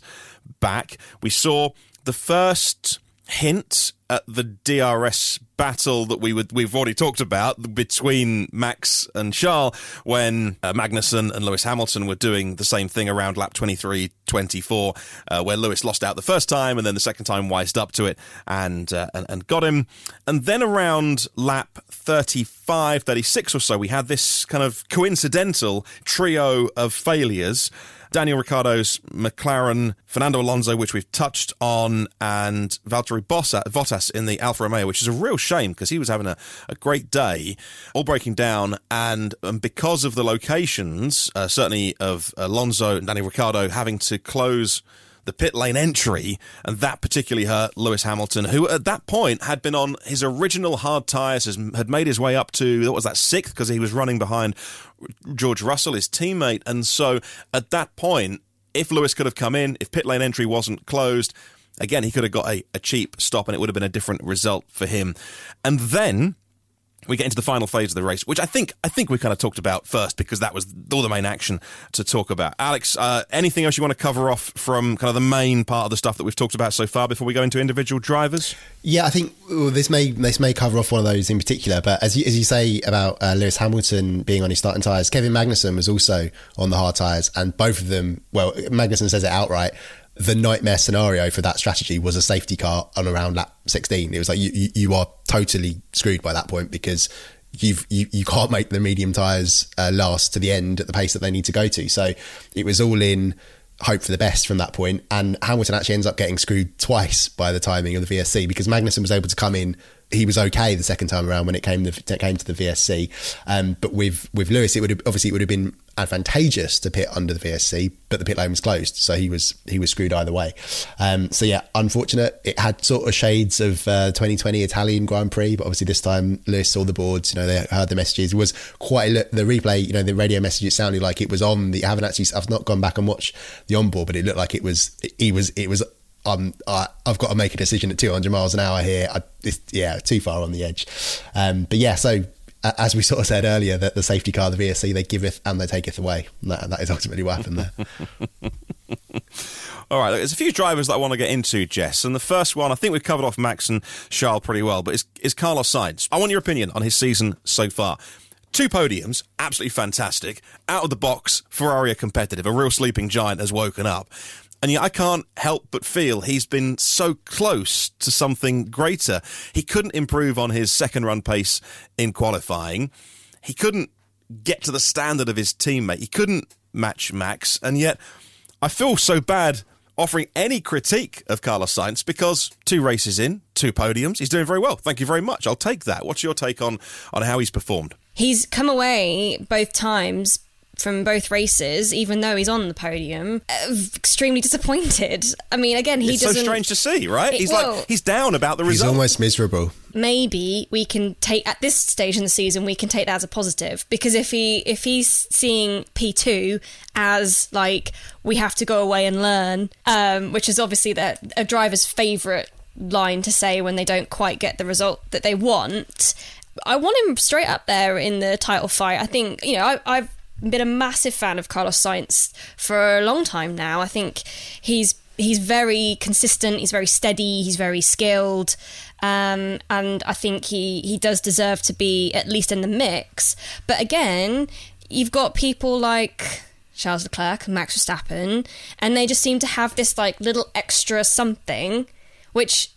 back. We saw the first hint at the DRS battle that we would we've already talked about between Max and Charles when uh, Magnussen and Lewis Hamilton were doing the same thing around lap 23 24 uh, where Lewis lost out the first time and then the second time wised up to it and, uh, and and got him. And then around lap 35 36 or so we had this kind of coincidental trio of failures Daniel Ricciardo's McLaren, Fernando Alonso, which we've touched on, and Valtteri Bottas in the Alfa Romeo, which is a real shame because he was having a, a great day, all breaking down. And, and because of the locations, uh, certainly of Alonso and Daniel Ricciardo having to close the pit lane entry, and that particularly hurt Lewis Hamilton, who at that point had been on his original hard tyres, had made his way up to what was that sixth because he was running behind George Russell, his teammate, and so at that point, if Lewis could have come in, if pit lane entry wasn't closed, again he could have got a, a cheap stop, and it would have been a different result for him. And then we get into the final phase of the race, which I think I think we kind of talked about first because that was all the main action to talk about. Alex, uh, anything else you want to cover off from kind of the main part of the stuff that we've talked about so far before we go into individual drivers? Yeah, I think well, this may this may cover off one of those in particular. But as you, as you say about uh, Lewis Hamilton being on his starting tyres, Kevin Magnussen was also on the hard tyres, and both of them. Well, Magnussen says it outright the nightmare scenario for that strategy was a safety car on around lap 16. It was like you, you, you are totally screwed by that point because you've you, you can't make the medium tires uh, last to the end at the pace that they need to go to. So it was all in hope for the best from that point. And Hamilton actually ends up getting screwed twice by the timing of the VSC because Magnussen was able to come in he was okay the second time around when it came to, came to the VSC. Um, but with with Lewis, it would have, obviously it would have been advantageous to pit under the VSC, but the pit lane was closed, so he was he was screwed either way. Um, so yeah, unfortunate. It had sort of shades of uh, 2020 Italian Grand Prix, but obviously this time Lewis saw the boards. You know, they heard the messages. It was quite a, the replay. You know, the radio message. It sounded like it was on. The I haven't actually. I've not gone back and watched the onboard, but it looked like it was. He was. It was I'm, I, have got to make a decision at 200 miles an hour here. I, yeah, too far on the edge. Um, but yeah, so as we sort of said earlier, that the safety car, the VSC, they giveth and they taketh away. That, that is ultimately what happened there. [LAUGHS] All right, there's a few drivers that I want to get into, Jess. And the first one, I think we've covered off Max and Charles pretty well, but is, is Carlos Sainz. I want your opinion on his season so far. Two podiums, absolutely fantastic. Out of the box, Ferrari are competitive. A real sleeping giant has woken up. And yet I can't help but feel he's been so close to something greater. He couldn't improve on his second run pace in qualifying. He couldn't get to the standard of his teammate. He couldn't match Max. And yet I feel so bad offering any critique of Carlos Sainz because two races in, two podiums, he's doing very well. Thank you very much. I'll take that. What's your take on, on how he's performed? he's come away both times from both races, even though he's on the podium, uh, extremely disappointed. I mean, again, he it's doesn't. so strange to see, right? It- he's well- like he's down about the result. He's almost miserable. maybe we can take at this stage in the season we can take that as a positive because if he if he's seeing P2 as like we have to go away and learn um, which is obviously that a driver's favorite line to say when they don't quite get the result that they want I want him straight up there in the title fight I think you know I, I've been a massive fan of Carlos Sainz for a long time now I think he's he's very consistent he's very steady he's very skilled um, and I think he he does deserve to be at least in the mix. But again, you've got people like Charles Leclerc and Max Verstappen, and they just seem to have this like little extra something, which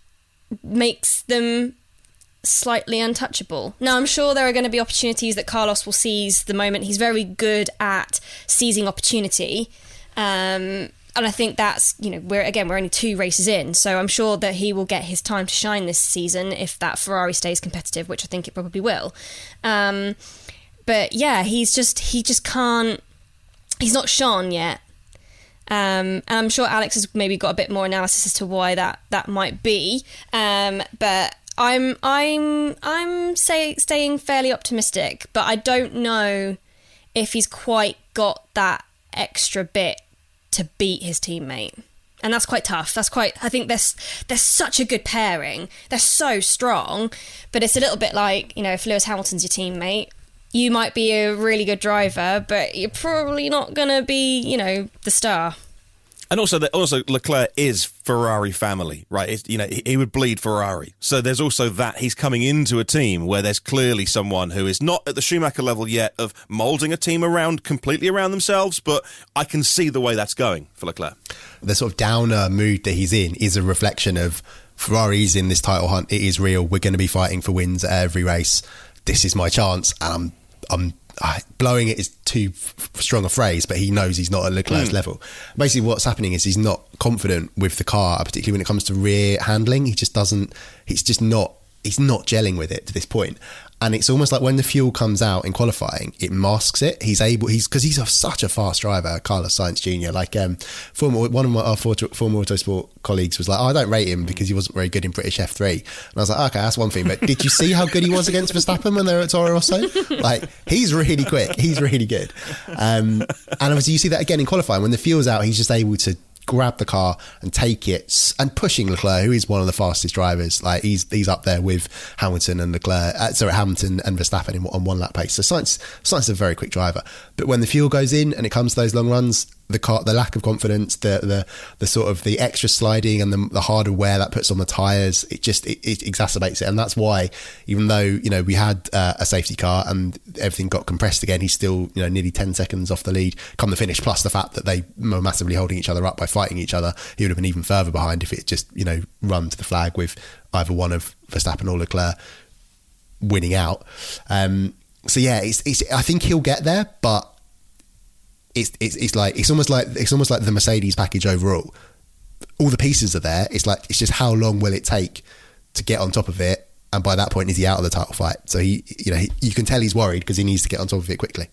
makes them slightly untouchable. Now, I'm sure there are going to be opportunities that Carlos will seize the moment. He's very good at seizing opportunity. Um, and I think that's, you know, we're again, we're only two races in. So I'm sure that he will get his time to shine this season if that Ferrari stays competitive, which I think it probably will. Um, but yeah, he's just, he just can't, he's not shone yet. Um, and I'm sure Alex has maybe got a bit more analysis as to why that that might be. Um, but I'm I'm I'm say, staying fairly optimistic, but I don't know if he's quite got that extra bit to beat his teammate. And that's quite tough. That's quite. I think they're they're such a good pairing. They're so strong, but it's a little bit like you know if Lewis Hamilton's your teammate, you might be a really good driver, but you're probably not gonna be you know the star. And also, the, also Leclerc is Ferrari family, right? It's, you know, he, he would bleed Ferrari. So there's also that he's coming into a team where there's clearly someone who is not at the Schumacher level yet of molding a team around completely around themselves, but I can see the way that's going for Leclerc. the sort of downer mood that he's in is a reflection of Ferrari's in this title hunt. It is real. We're going to be fighting for wins at every race. This is my chance, and I'm I'm I, blowing it is too f- strong a phrase, but he knows he's not at Leclerc's Mm. level. Basically, what's happening is he's not confident with the car, particularly when it comes to rear handling. He just doesn't. He's just not. He's not gelling with it to this point. And it's almost like when the fuel comes out in qualifying, it masks it. He's able, he's because he's a, such a fast driver, Carlos Sainz Jr. Like um, former one of my our former, former autosport colleagues was like, oh, I don't rate him because he wasn't very good in British F3. And I was like, okay, that's one thing. But did you see how good he was against Verstappen when they were at Toro Rosso? Like he's really quick. He's really good. Um, and obviously you see that again in qualifying when the fuel's out, he's just able to grab the car and take it and pushing Leclerc, who is one of the fastest drivers. Like he's he's up there with Hamilton and Leclerc, uh, sorry, Hamilton and Verstappen in, on one lap pace. So Sainz, Sainz is a very quick driver. But when the fuel goes in and it comes to those long runs, the car, the lack of confidence, the the the sort of the extra sliding and the, the harder wear that puts on the tires, it just it, it exacerbates it. And that's why, even though you know we had uh, a safety car and everything got compressed again, he's still you know nearly ten seconds off the lead come the finish. Plus the fact that they were massively holding each other up by fighting each other, he would have been even further behind if it just you know run to the flag with either one of Verstappen or Leclerc winning out. Um, so yeah, it's, it's I think he'll get there, but it's, it's it's like it's almost like it's almost like the Mercedes package overall. All the pieces are there. It's like it's just how long will it take to get on top of it, and by that point is he out of the title fight? So he, you know, he, you can tell he's worried because he needs to get on top of it quickly.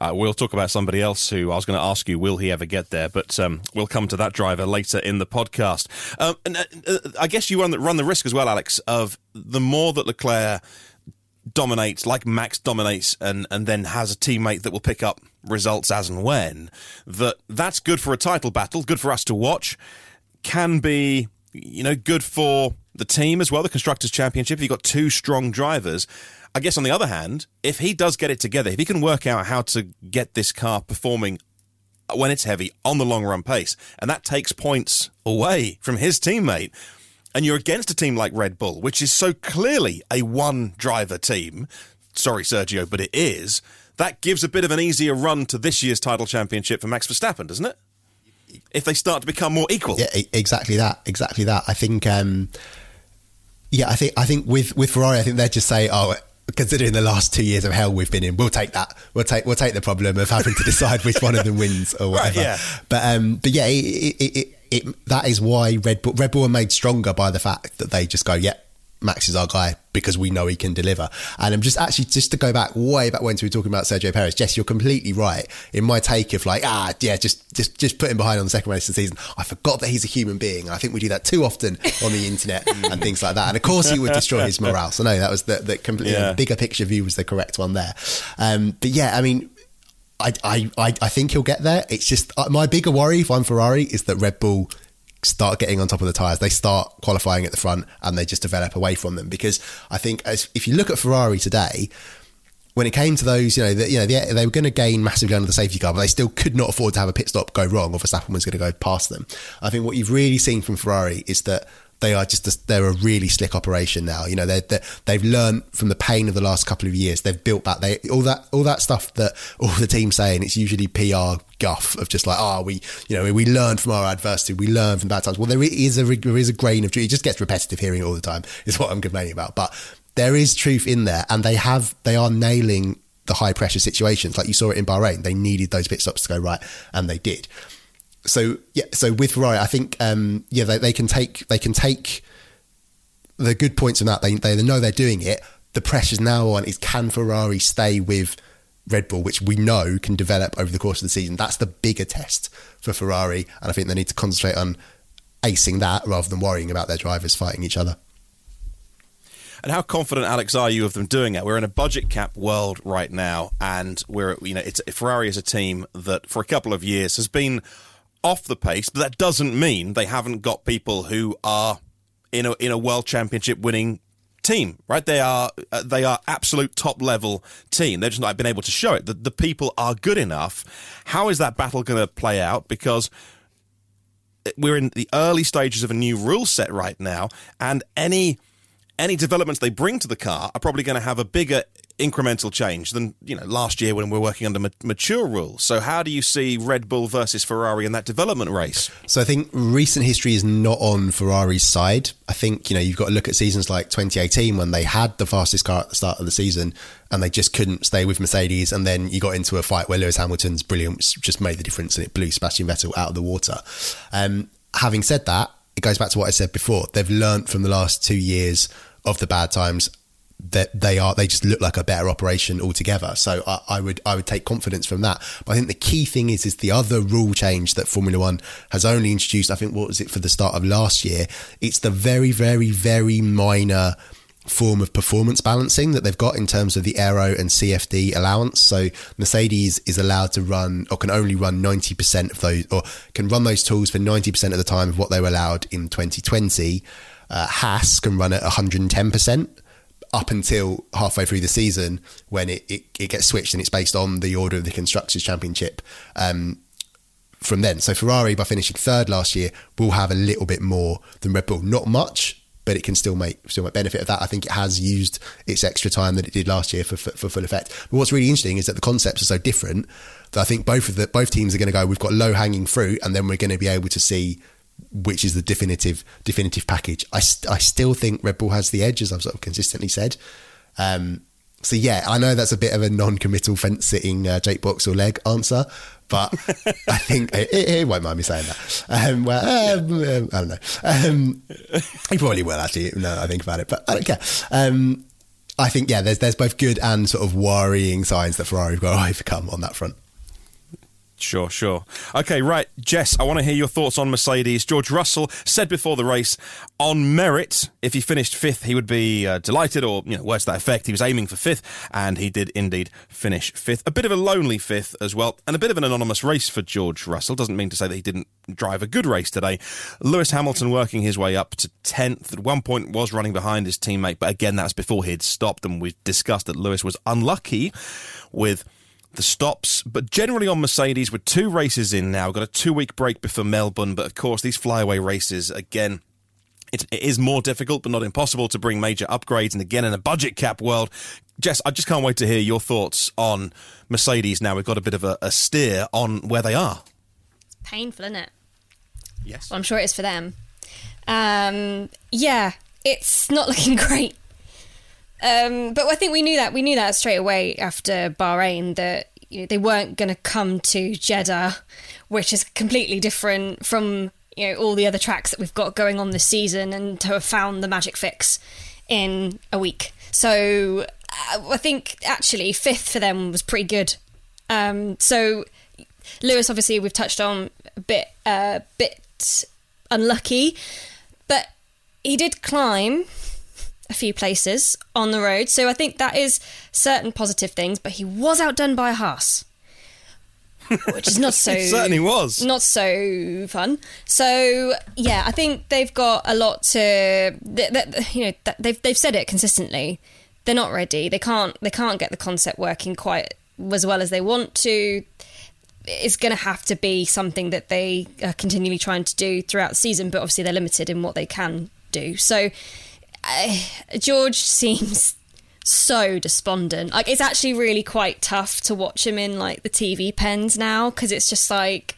Uh, we'll talk about somebody else who I was going to ask you, will he ever get there? But um, we'll come to that driver later in the podcast. Um, and, uh, uh, I guess you run the, run the risk as well, Alex, of the more that Leclerc dominates, like Max dominates, and, and then has a teammate that will pick up results as and when, that that's good for a title battle, good for us to watch, can be, you know, good for the team as well, the Constructors' Championship. If you've got two strong drivers. I guess on the other hand, if he does get it together, if he can work out how to get this car performing when it's heavy on the long run pace, and that takes points away from his teammate, and you're against a team like Red Bull, which is so clearly a one driver team. Sorry, Sergio, but it is. That gives a bit of an easier run to this year's title championship for Max Verstappen, doesn't it? If they start to become more equal. Yeah, exactly that. Exactly that. I think. Um, yeah, I think. I think with with Ferrari, I think they just say, "Oh, considering the last two years of hell we've been in, we'll take that. We'll take we'll take the problem of having to decide which one of them wins or [LAUGHS] Right, whatever." yeah. But um, but yeah, it, it, it, it that is why Red Bull Red Bull are made stronger by the fact that they just go, "Yeah, Max is our guy because we know he can deliver. And I'm just actually just to go back way back when we were talking about Sergio Perez. Jess, you're completely right in my take of like ah yeah just just just put him behind on the second race of the season. I forgot that he's a human being. And I think we do that too often on the internet [LAUGHS] and things like that. And of course he would destroy his morale. So no, that was the the completely Yeah. bigger picture view was the correct one there. Um, but yeah, I mean. I, I, I I think he'll get there. It's just uh, my bigger worry if I'm Ferrari is that Red Bull start getting on top of the tyres. They start qualifying at the front and they just develop away from them. Because I think as if you look at Ferrari today, when it came to those, you know, the, you know, they, they were going to gain massively under the safety car, but they still could not afford to have a pit stop go wrong, or Verstappen was going to go past them. I think what you've really seen from Ferrari is that they are just a, they're a really slick operation now. You know, they're, they're, they've learned from the pain of the last couple of years. They've built back they all that all that stuff that all the team saying. It's usually PR guff of just like, oh, we you know we learn from our adversity, we learn from bad times. Well, there is a there is a grain of truth. It just gets repetitive hearing all the time. Is what I'm complaining about, but there is truth in there, and they have they are nailing the high pressure situations. Like you saw it in Bahrain, they needed those pit stops to go right, and they did. So yeah, so with Ferrari, I think um, yeah they, they can take they can take the good points from that. They they know they're doing it. The pressure's now on is can Ferrari stay with Red Bull, which we know can develop over the course of the season. That's the bigger test for Ferrari, and I think they need to concentrate on acing that rather than worrying about their drivers fighting each other. And how confident, Alex, are you of them doing it? We're in a budget cap world right now, and we're you know it's Ferrari is a team that for a couple of years has been off the pace, but that doesn't mean they haven't got people who are in a in a world championship winning team, right? They are uh, they are absolute top level team. They've just not been able to show it. The, the people are good enough. How is that battle going to play out? Because we're in the early stages of a new rule set right now, and any any developments they bring to the car are probably going to have a bigger incremental change than you know last year when we we're working under ma- mature rules. So how do you see Red Bull versus Ferrari in that development race? So I think recent history is not on Ferrari's side. I think you know you've got to look at seasons like 2018 when they had the fastest car at the start of the season and they just couldn't stay with Mercedes, and then you got into a fight where Lewis Hamilton's brilliance just made the difference and it blew Sebastian Vettel out of the water. Um, having said that, it goes back to what I said before. They've learnt from the last two years of the bad times that they are they just look like a better operation altogether. So I, I, would I would take confidence from that. But I think the key thing is is the other rule change that Formula One has only introduced. I think what was it for the start of last year? It's the very very very minor form of performance balancing that they've got in terms of the aero and CFD allowance. So Mercedes is allowed to run or can only run 90% of those or can run those tools for 90% of the time of what they were allowed in 2020. Uh, Haas can run at 110% up until halfway through the season when it, it, it, gets switched and it's based on the order of the Constructors' Championship um, from then. So Ferrari, by finishing third last year, will have a little bit more than Red Bull. Not much, but it can still make still make benefit of that. I think it has used its extra time that it did last year for, for, for full effect. But what's really interesting is that the concepts are so different that I think both of the both teams are going to go. We've got low hanging fruit, and then we're going to be able to see which is the definitive definitive package. I, st- I still think Red Bull has the edge, as I've sort of consistently said. Um, so yeah, I know that's a bit of a non-committal fence sitting uh, Jake Boxall-Legge answer, but I think [LAUGHS] he, he won't mind me saying that. Um, well, um, um, I don't know. Um, he probably will actually. No, I think about it, but I don't care. Um, I think yeah, there's there's both good and sort of worrying signs that Ferrari have got to overcome on that front. Sure, sure. Okay, right. Jess, I want to hear your thoughts on Mercedes. George Russell said before the race, on merit, if he finished fifth, he would be uh, delighted, or, you know, words to that effect. He was aiming for fifth, and he did indeed finish fifth. A bit of a lonely fifth as well, and a bit of an anonymous race for George Russell. Doesn't mean to say that he didn't drive a good race today. Lewis Hamilton working his way up to 10th. At one point was running behind his teammate, but again, that's before he'd stopped, and we've discussed that Lewis was unlucky with the stops, but generally on Mercedes, we're two races in now, got a two week break before Melbourne. But of course, these flyaway races, again, it, it is more difficult, but not impossible to bring major upgrades. And again, in a budget cap world, Jess, I just can't wait to hear your thoughts on Mercedes now. We've got a bit of a, a steer on where they are. It's painful, isn't it? Yes. Well, I'm sure it is for them. Um, yeah, it's not [LAUGHS] looking great. Um, but I think we knew that we knew that straight away after Bahrain that you know, they weren't going to come to Jeddah, which is completely different from you know all the other tracks that we've got going on this season, and to have found the magic fix in a week. So uh, I think actually fifth for them was pretty good. Um, so Lewis, obviously, we've touched on a bit, uh, bit unlucky, but he did climb a few places on the road. So I think that is certain positive things. But he was outdone by a Haas. which is not [LAUGHS] so certainly was. not so fun. So yeah, I think they've got a lot to. You know, th- they've they've said it consistently. They're not ready. They can't they can't get the concept working quite as well as they want to. It's going to have to be something that they are continually trying to do throughout the season, but obviously they're limited in what they can do. So uh, George seems so despondent. Like it's actually really quite tough to watch him in like the TV pens now because it's just like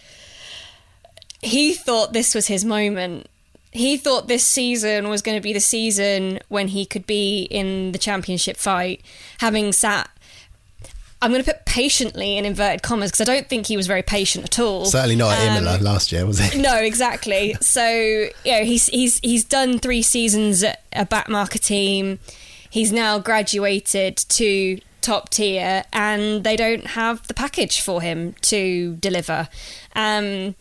he thought this was his moment. He thought this season was going to be the season when he could be in the championship fight, having sat. I'm going to put patiently in inverted commas because I don't think he was very patient at all. Certainly not at Um, Imola last year, was it? no, exactly. So you know, he's he's he's done three seasons at a backmarker team. He's now graduated to top tier, and they don't have the package for him to deliver. Um,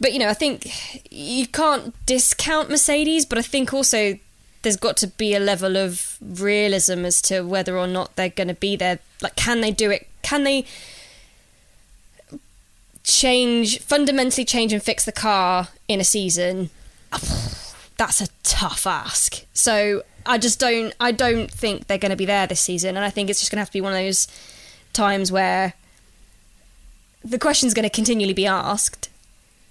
but you know, I think you can't discount Mercedes, but I think also there's got to be a level of realism as to whether or not they're going to be there. Like, can they do it? Can they? change fundamentally change and fix the car in a season [SIGHS] that's a tough ask so i just don't i don't think they're going to be there this season and i think it's just going to have to be one of those times where the question's going to continually be asked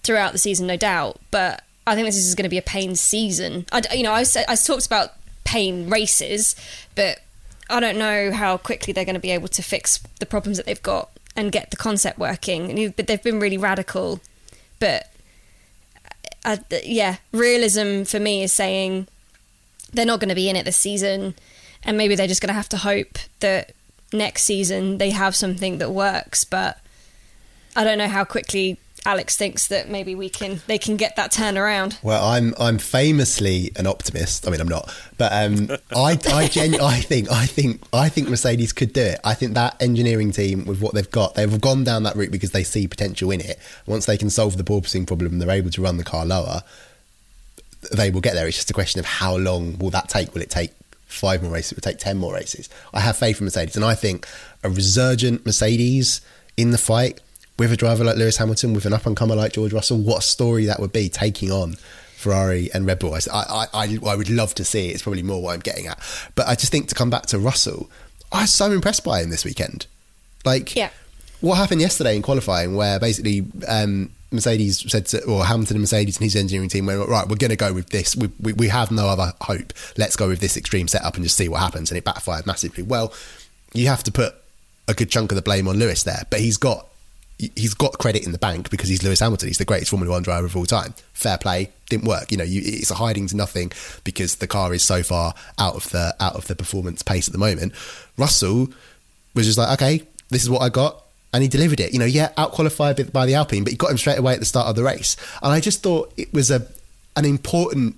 throughout the season no doubt but i think this is going to be a pain season i you know i, I talked about pain races but i don't know how quickly they're going to be able to fix the problems that they've got and get the concept working. But they've been really radical. But uh, yeah, realism for me is saying they're not going to be in it this season, and maybe they're just going to have to hope that next season they have something that works. But I don't know how quickly Alex thinks that maybe we can they can get that turnaround. Well, I'm I'm famously an optimist. I mean, I'm not, but um, [LAUGHS] I I, genu- I think I think I think Mercedes could do it. I think that engineering team with what they've got, they've gone down that route because they see potential in it. Once they can solve the porpoising problem, and they're able to run the car lower. They will get there. It's just a question of how long will that take? Will it take five more races? Will it take ten more races? I have faith in Mercedes, and I think a resurgent Mercedes in the fight with a driver like Lewis Hamilton, with an up and comer like George Russell, what a story that would be taking on Ferrari and Red Bull. I, I, I, I would love to see it. It's probably more what I'm getting at. But I just think to come back to Russell, I was so impressed by him this weekend. Like, Yeah. what happened yesterday in qualifying, where basically um, Mercedes said to, or Hamilton and Mercedes and his engineering team went, right, we're going to go with this. We, we, we have no other hope. Let's go with this extreme setup and just see what happens. And it backfired massively. Well, you have to put a good chunk of the blame on Lewis there, but he's got he's got credit in the bank because he's Lewis Hamilton. He's the greatest Formula One driver of all time. Fair play, didn't work. You know, you, it's a hiding to nothing because the car is so far out of the out of the performance pace at the moment. Russell was just like, okay, this is what I got, and he delivered it. You know, yeah, out qualified by the Alpine, but he got him straight away at the start of the race. And I just thought it was a an important.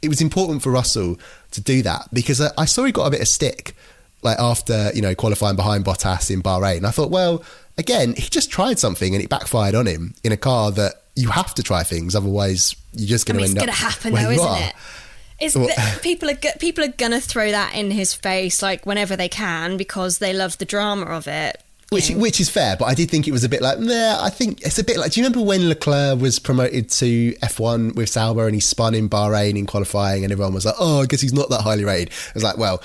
It was important for Russell to do that because I, I saw he got a bit of stick like after you know qualifying behind Bottas in Bahrain. I thought, well, again, he just tried something and it backfired on him in a car that you have to try things, otherwise you're just I going mean, to it's end going to up happen though, isn't are. it? It's Well- the, people are people are gonna throw that in his face like whenever they can because they love the drama of it. Which, know. which is fair, but I did think it was a bit like, nah, I think it's a bit like, do you remember when Leclerc was promoted to F1 with Sauber and he spun in Bahrain in qualifying and everyone was like, oh, I guess he's not that highly rated. It was like, well,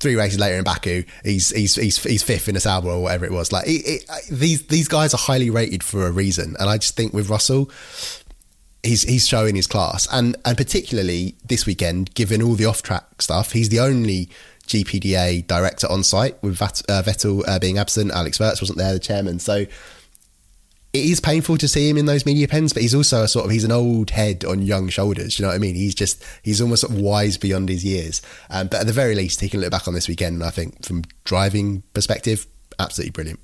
three races later in Baku, he's he's he's, he's fifth in a Sauber or whatever it was. Like, it, it, these, these guys are highly rated for a reason. And I just think with Russell, he's he's showing his class, and and particularly this weekend, given all the off track stuff, he's the only GPDA director on site with uh, Vettel uh, being absent. Alex Wurz wasn't there, the chairman. So it is painful to see him in those media pens, but he's also a sort of he's an old head on young shoulders. You know what I mean? He's just he's almost sort of wise beyond his years. Um, but at the very least, he can look back on this weekend, and I think from driving perspective, absolutely brilliant.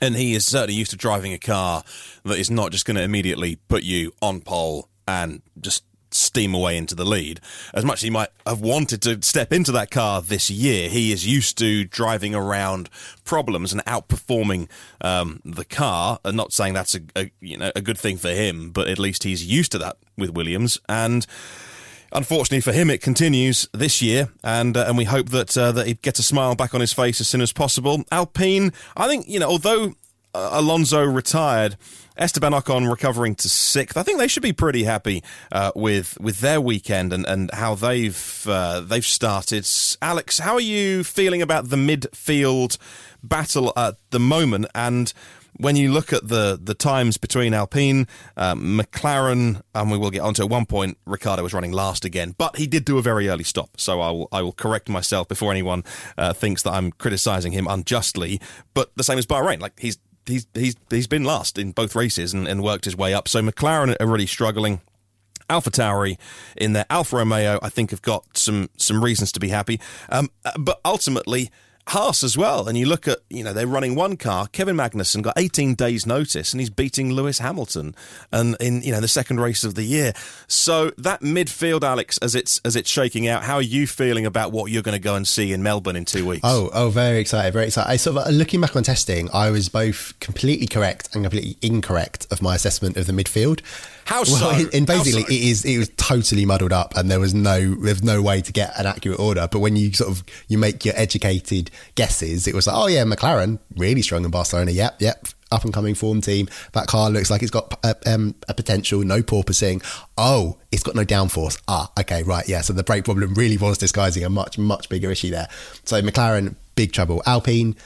And he is certainly used to driving a car that is not just going to immediately put you on pole and just steam away into the lead. As much as he might have wanted to step into that car this year, he is used to driving around problems and outperforming um, the car. And not saying that's a, a you know a good thing for him, but at least he's used to that with Williams and. Unfortunately for him, it continues this year, and uh, and we hope that uh, that he gets a smile back on his face as soon as possible. Alpine, I think you know, although Alonso retired, Esteban Ocon recovering to sixth. I think they should be pretty happy uh, with with their weekend and, and how they've uh, they've started. Alex, how are you feeling about the midfield battle at the moment? And when you look at the the times between Alpine, um, McLaren, and we will get onto at one point, Ricciardo was running last again, but he did do a very early stop. So I will I will correct myself before anyone uh, thinks that I'm criticising him unjustly. But the same as Bahrain, like he's he's he's he's been last in both races and, and worked his way up. So McLaren are really struggling. Alpha Tauri in there, Alfa Romeo, I think have got some some reasons to be happy. Um, uh, but ultimately, Haas as well. And you look at, you know, they're running one car. Kevin Magnussen got 18 days notice and he's beating Lewis Hamilton and in, you know, the second race of the year. So that midfield, Alex, as it's, as it's shaking out, how are you feeling about what you're going to go and see in Melbourne in two weeks? Oh, oh, very excited, very excited. I sort of, looking back on testing, I was both completely correct and completely incorrect of my assessment of the midfield. How so? Well, and basically, so? it is it was totally muddled up, and there was no there's no way to get an accurate order. But when you sort of you make your educated guesses, it was like, oh yeah, McLaren really strong in Barcelona. Yep, yep, up and coming form team. That car looks like it's got a, um, a potential. No porpoising. Oh, it's got no downforce. Ah, okay, right, yeah. So the brake problem really was disguising a much much bigger issue there. So McLaren, big trouble. Alpine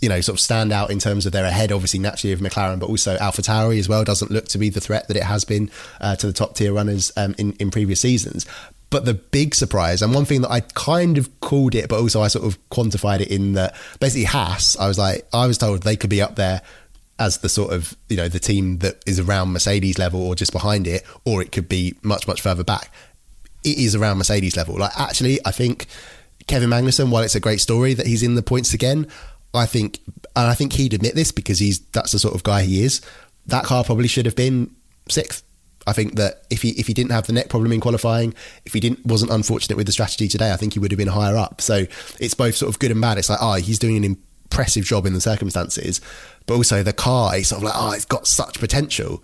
you know, sort of stand out in terms of they're ahead, obviously, naturally of McLaren, but also Alpha Tauri as well doesn't look to be the threat that it has been uh, to the top tier runners um, in, in previous seasons. But the big surprise, and one thing that I kind of called it, but also I sort of quantified it in that basically Haas, I was like, I was told they could be up there as the sort of, you know, the team that is around Mercedes level or just behind it, or it could be much, much further back. It is around Mercedes level. Like, actually, I think Kevin Magnussen, while it's a great story that he's in the points again, I think, and I think he'd admit this because he's that's the sort of guy he is. That car probably should have been sixth. I think that if he if he didn't have the neck problem in qualifying, if he didn't wasn't unfortunate with the strategy today, I think he would have been higher up. So it's both sort of good and bad. It's like, oh, he's doing an impressive job in the circumstances, but also the car, it's sort of like, oh, it's got such potential.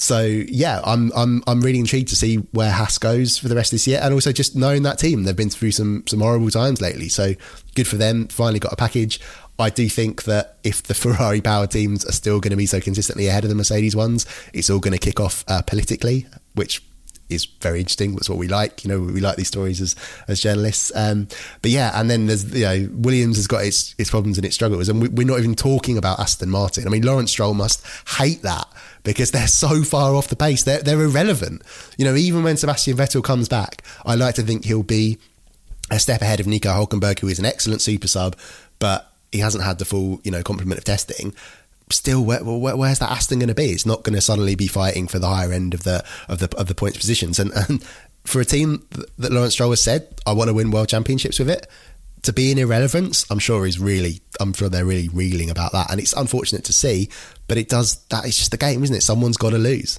So yeah, I'm I'm I'm really intrigued to see where Haas goes for the rest of this year, and also just knowing that team, they've been through some some horrible times lately. So good for them. Finally got a package. I do think that if the Ferrari power teams are still going to be so consistently ahead of the Mercedes ones, it's all going to kick off uh, politically, which is very interesting. That's what we like. You know, we like these stories as as journalists. Um, but yeah, and then there's you know Williams has got its its problems and its struggles, and we, are not even talking about Aston Martin. I mean, Lawrence Stroll must hate that because they're so far off the pace. They're they're irrelevant. You know, even when Sebastian Vettel comes back, I like to think he'll be a step ahead of Nico Hulkenberg, who is an excellent super sub, but he hasn't had the full you know complement of testing still where, where, where's that Aston going to be? It's not going to suddenly be fighting for the higher end of the of the of the points positions. And, and for a team that Lawrence Stroll has said, I want to win world championships with it. To be in irrelevance, I'm sure is really, I'm sure they're really reeling about that, and it's unfortunate to see, but it does. That is just the game, isn't it? Someone's got to lose.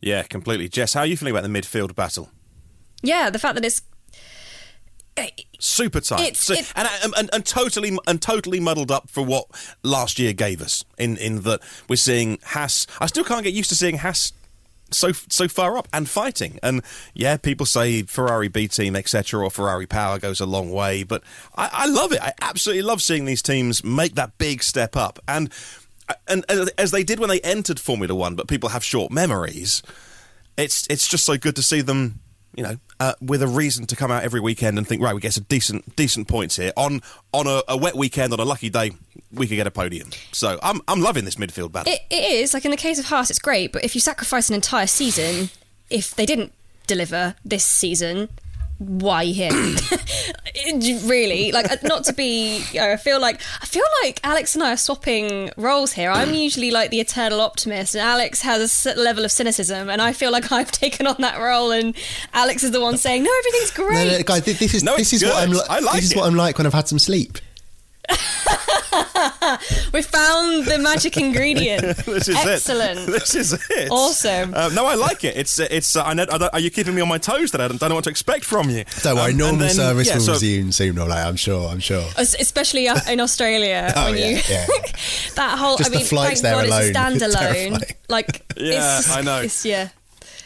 Yeah, completely. Jess, how are you feeling about the midfield battle? Yeah, the fact that it's super tight, It's- So- it- and, and, and and totally and totally muddled up for what last year gave us. In in that we're seeing Haas I still can't get used to seeing Haas so so far up and fighting. And yeah, people say Ferrari B team, etc., or Ferrari power goes a long way, but I, I love it. I absolutely love seeing these teams make that big step up. And and as they did when they entered Formula One, but people have short memories. It's it's just so good to see them you know, uh, with a reason to come out every weekend and think, right, we get some decent decent points here. On on a, a wet weekend, on a lucky day, we could get a podium. So I'm I'm loving this midfield battle. It, it is like in the case of Haas, it's great, but if you sacrifice an entire season, if they didn't deliver this season, why are you here? really, like uh, not to be. You know, I feel like I feel like Alex and I are swapping roles here. I'm usually like the eternal optimist, and Alex has a level of cynicism, and I feel like I've [LAUGHS] taken on that role, and Alex is the one saying, "No, everything's great." No, no, guys, this is No, this it's is what. I'm. Li- I like this is it. what I'm like when I've had some sleep. [LAUGHS] we found the magic ingredient. [LAUGHS] this is it. Excellent. it. This is it. Awesome. Uh, no, I like it. It's uh, it's. Uh, I know, I don't, are you keeping me on my toes? That I don't, don't know what to expect from you. Don't worry, Um, normal then- service yeah, will so- resume soon or later. I'm sure. I'm sure. Especially in Australia [LAUGHS] Oh, when yeah, you yeah. that whole Just I the flights thank there God it's a alone. standalone Terrifying. like Yeah, it's, I know. it's, yeah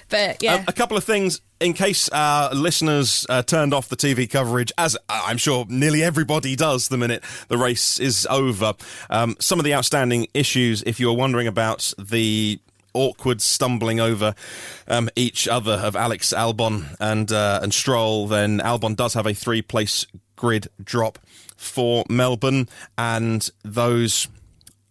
but yeah Um, a couple of things in case our listeners uh, turned off the TV coverage, as I'm sure nearly everybody does the minute the race is over. Um, some of the outstanding issues, if you're wondering about the awkward stumbling over um, each other of Alex Albon and uh, and Stroll, then Albon does have a three place grid drop for Melbourne, and those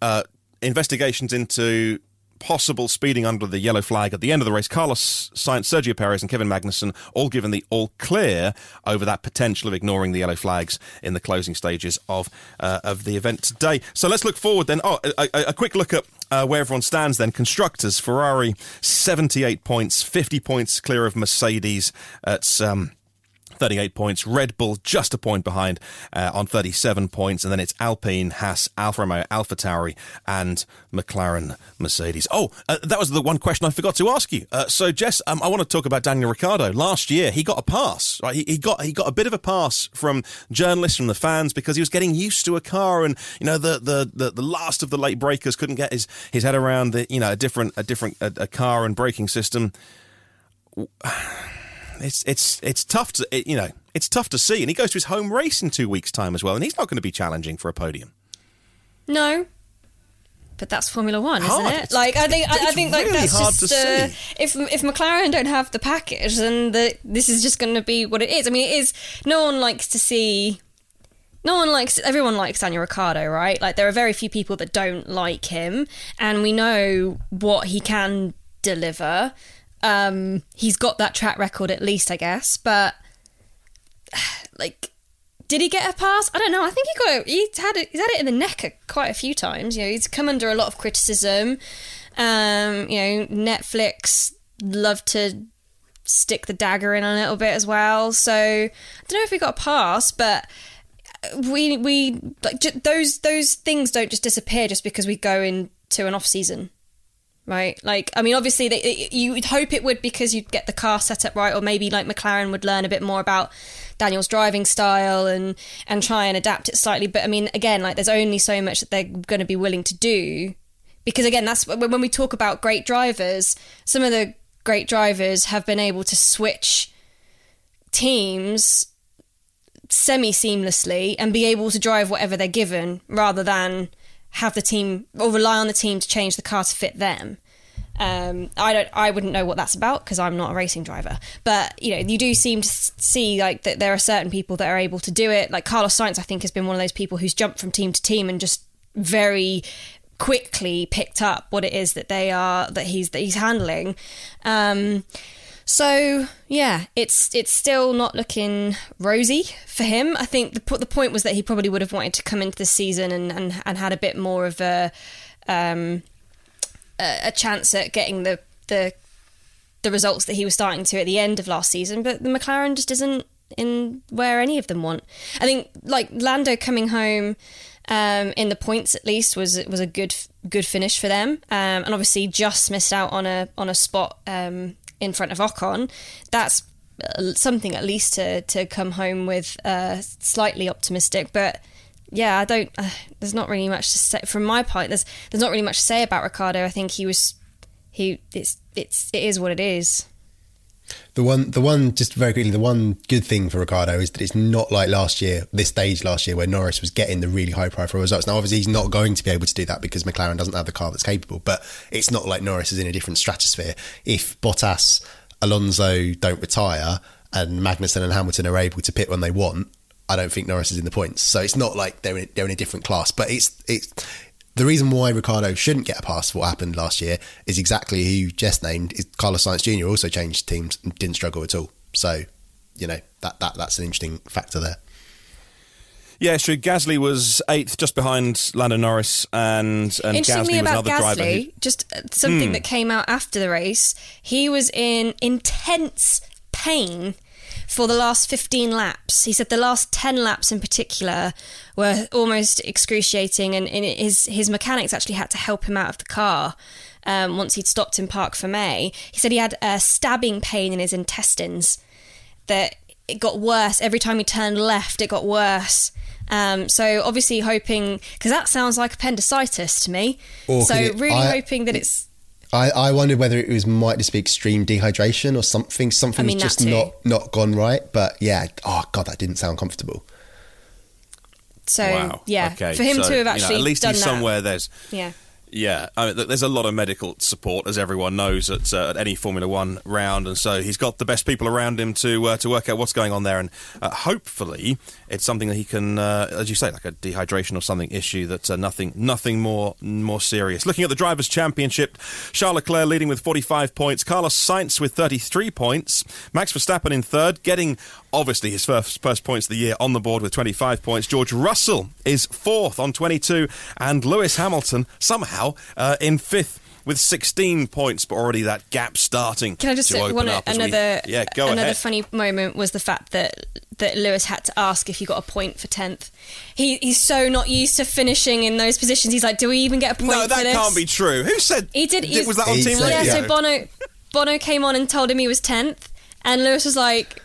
uh, investigations into possible speeding under the yellow flag at the end of the race. Carlos Sainz, Sergio Perez, and Kevin Magnussen all given the all clear over that potential of ignoring the yellow flags in the closing stages of uh, of the event today. So let's look forward then. Oh, a, a, quick look at. Uh, where everyone stands then. Constructors, Ferrari, 78 points, 50 points clear of Mercedes at um, 38 points. Red Bull just a point behind uh, on 37 points. And then it's Alpine, Haas, Alfa Romeo, Alpha Tauri, and McLaren, Mercedes. Oh, uh, that was the one question I forgot to ask you. Uh, so, Jess, um, I want to talk about Daniel Ricciardo. Last year, he got a pass. Right? He, he got he got a bit of a pass from journalists, from the fans, because he was getting used to a car, and you know the the the, the last of the late breakers couldn't get his, his head around the you know a different a different a, a car and braking system it's it's it's tough to it, you know it's tough to see, and he goes to his home race in two weeks' time as well, and he's not going to be challenging for a podium. no but that's Formula One, isn't it? It's- like I think, I, I think like really that's just uh, if if McLaren don't have the package, then the, this is just going to be what it is. I mean, it is. No one likes to see. No one likes. Everyone likes Daniel Ricciardo, right? Like there are very few people that don't like him, and we know what he can deliver. Um, he's got that track record at least, I guess, but [SIGHS] like did he get a pass? I don't know. I think he got. He's had it. He's had it in the neck quite a few times. You know, he's come under a lot of criticism. Um, you know, Netflix love to stick the dagger in a little bit as well. So I don't know if he got a pass, but we we like j- those those things don't just disappear just because we go into an off season right? Like, I mean, obviously, they, you would hope it would because you'd get the car set up right, or maybe like McLaren would learn a bit more about Daniel's driving style and and try and adapt it slightly. But I mean, again, like, there's only so much that they're going to be willing to do because, again, that's when we talk about great drivers. Some of the great drivers have been able to switch teams semi seamlessly and be able to drive whatever they're given rather than have the team or rely on the team to change the car to fit them. Um, I don't. I wouldn't know what that's about because I'm not a racing driver. But you know, you do seem to see like that there are certain people that are able to do it. Like Carlos Sainz, I think, has been one of those people who's jumped from team to team and just very quickly picked up what it is that they are that he's that he's handling. Um, so yeah, it's it's still not looking rosy for him. I think the the point was that he probably would have wanted to come into the season and and, and had a bit more of a um, a, chance at getting the the the results that he was starting to at the end of last season. But the McLaren just isn't in where any of them want. I think like Lando coming home. Um, in the points, at least, was was a good good finish for them, um, and obviously just missed out on a on a spot um, in front of Ocon. That's uh, something at least to to come home with, uh, slightly optimistic. But yeah, I don't. Uh, there's not really much to say from my part. There's there's not really much to say about Ricciardo. I think he was he it's it's it is what it is. The one, the one, just very quickly, the one good thing for Ricciardo is that it's not like last year, this stage last year, where Norris was getting the really high profile results. Now, obviously, he's not going to be able to do that because McLaren doesn't have the car that's capable. But it's not like Norris is in a different stratosphere. If Bottas Alonso don't retire and Magnussen and Hamilton are able to pit when they want, I don't think Norris is in the points. So it's not like they're in, they're in a different class. But it's it's the reason why Ricciardo shouldn't get a pass for what happened last year is exactly who you just named. Is Carlos Sainz Jr. also changed teams and didn't struggle at all. So you know that that that's an interesting factor there. Yeah, it's true. Gasly was eighth, just behind Lando Norris, and and Interestingly Gasly was about another driver. Gasly, who- just uh, something Hmm. that came out after the race. He was in intense pain for the last 15 laps. He said the last 10 laps in particular were almost excruciating, and, and his his mechanics actually had to help him out of the car. Um, once he'd stopped in parc fermé, he said he had a stabbing pain in his intestines. That it got worse every time he turned left. It got worse. Um, so obviously hoping because that sounds like appendicitis to me. Or so really I- hoping that it's I, I wondered whether it was might just be extreme dehydration or something. Something's mean, just not not gone right. But yeah, oh god, that didn't sound comfortable. so wow. yeah Okay. for him so, to have you know, actually at least done he's that. somewhere. There's Yeah. Yeah, I mean, there's a lot of medical support, as everyone knows, at, uh, at any Formula One round, and so he's got the best people around him to uh, to work out what's going on there, and uh, hopefully it's something that he can, uh, as you say, like a dehydration or something issue that's uh, nothing nothing more more serious. Looking at the drivers' championship, Charles Leclerc leading with 45 points, Carlos Sainz with 33 points, Max Verstappen in third, getting obviously his first first points of the year on the board with 25 points. George Russell is fourth on 22, and Lewis Hamilton somehow uh, in fifth. With 16 points, but already that gap starting. Can I just to say open one up as we- another yeah, go another ahead. funny moment was the fact that that Lewis had to ask if he got a point for tenth. He he's so not used to finishing in those positions. He's like, do we even get a point No, for that this? can't be true. Who said He did. Did- was that on He Team said- yeah, Radio? so Bono Bono came on and told him he was tenth, and Lewis was like,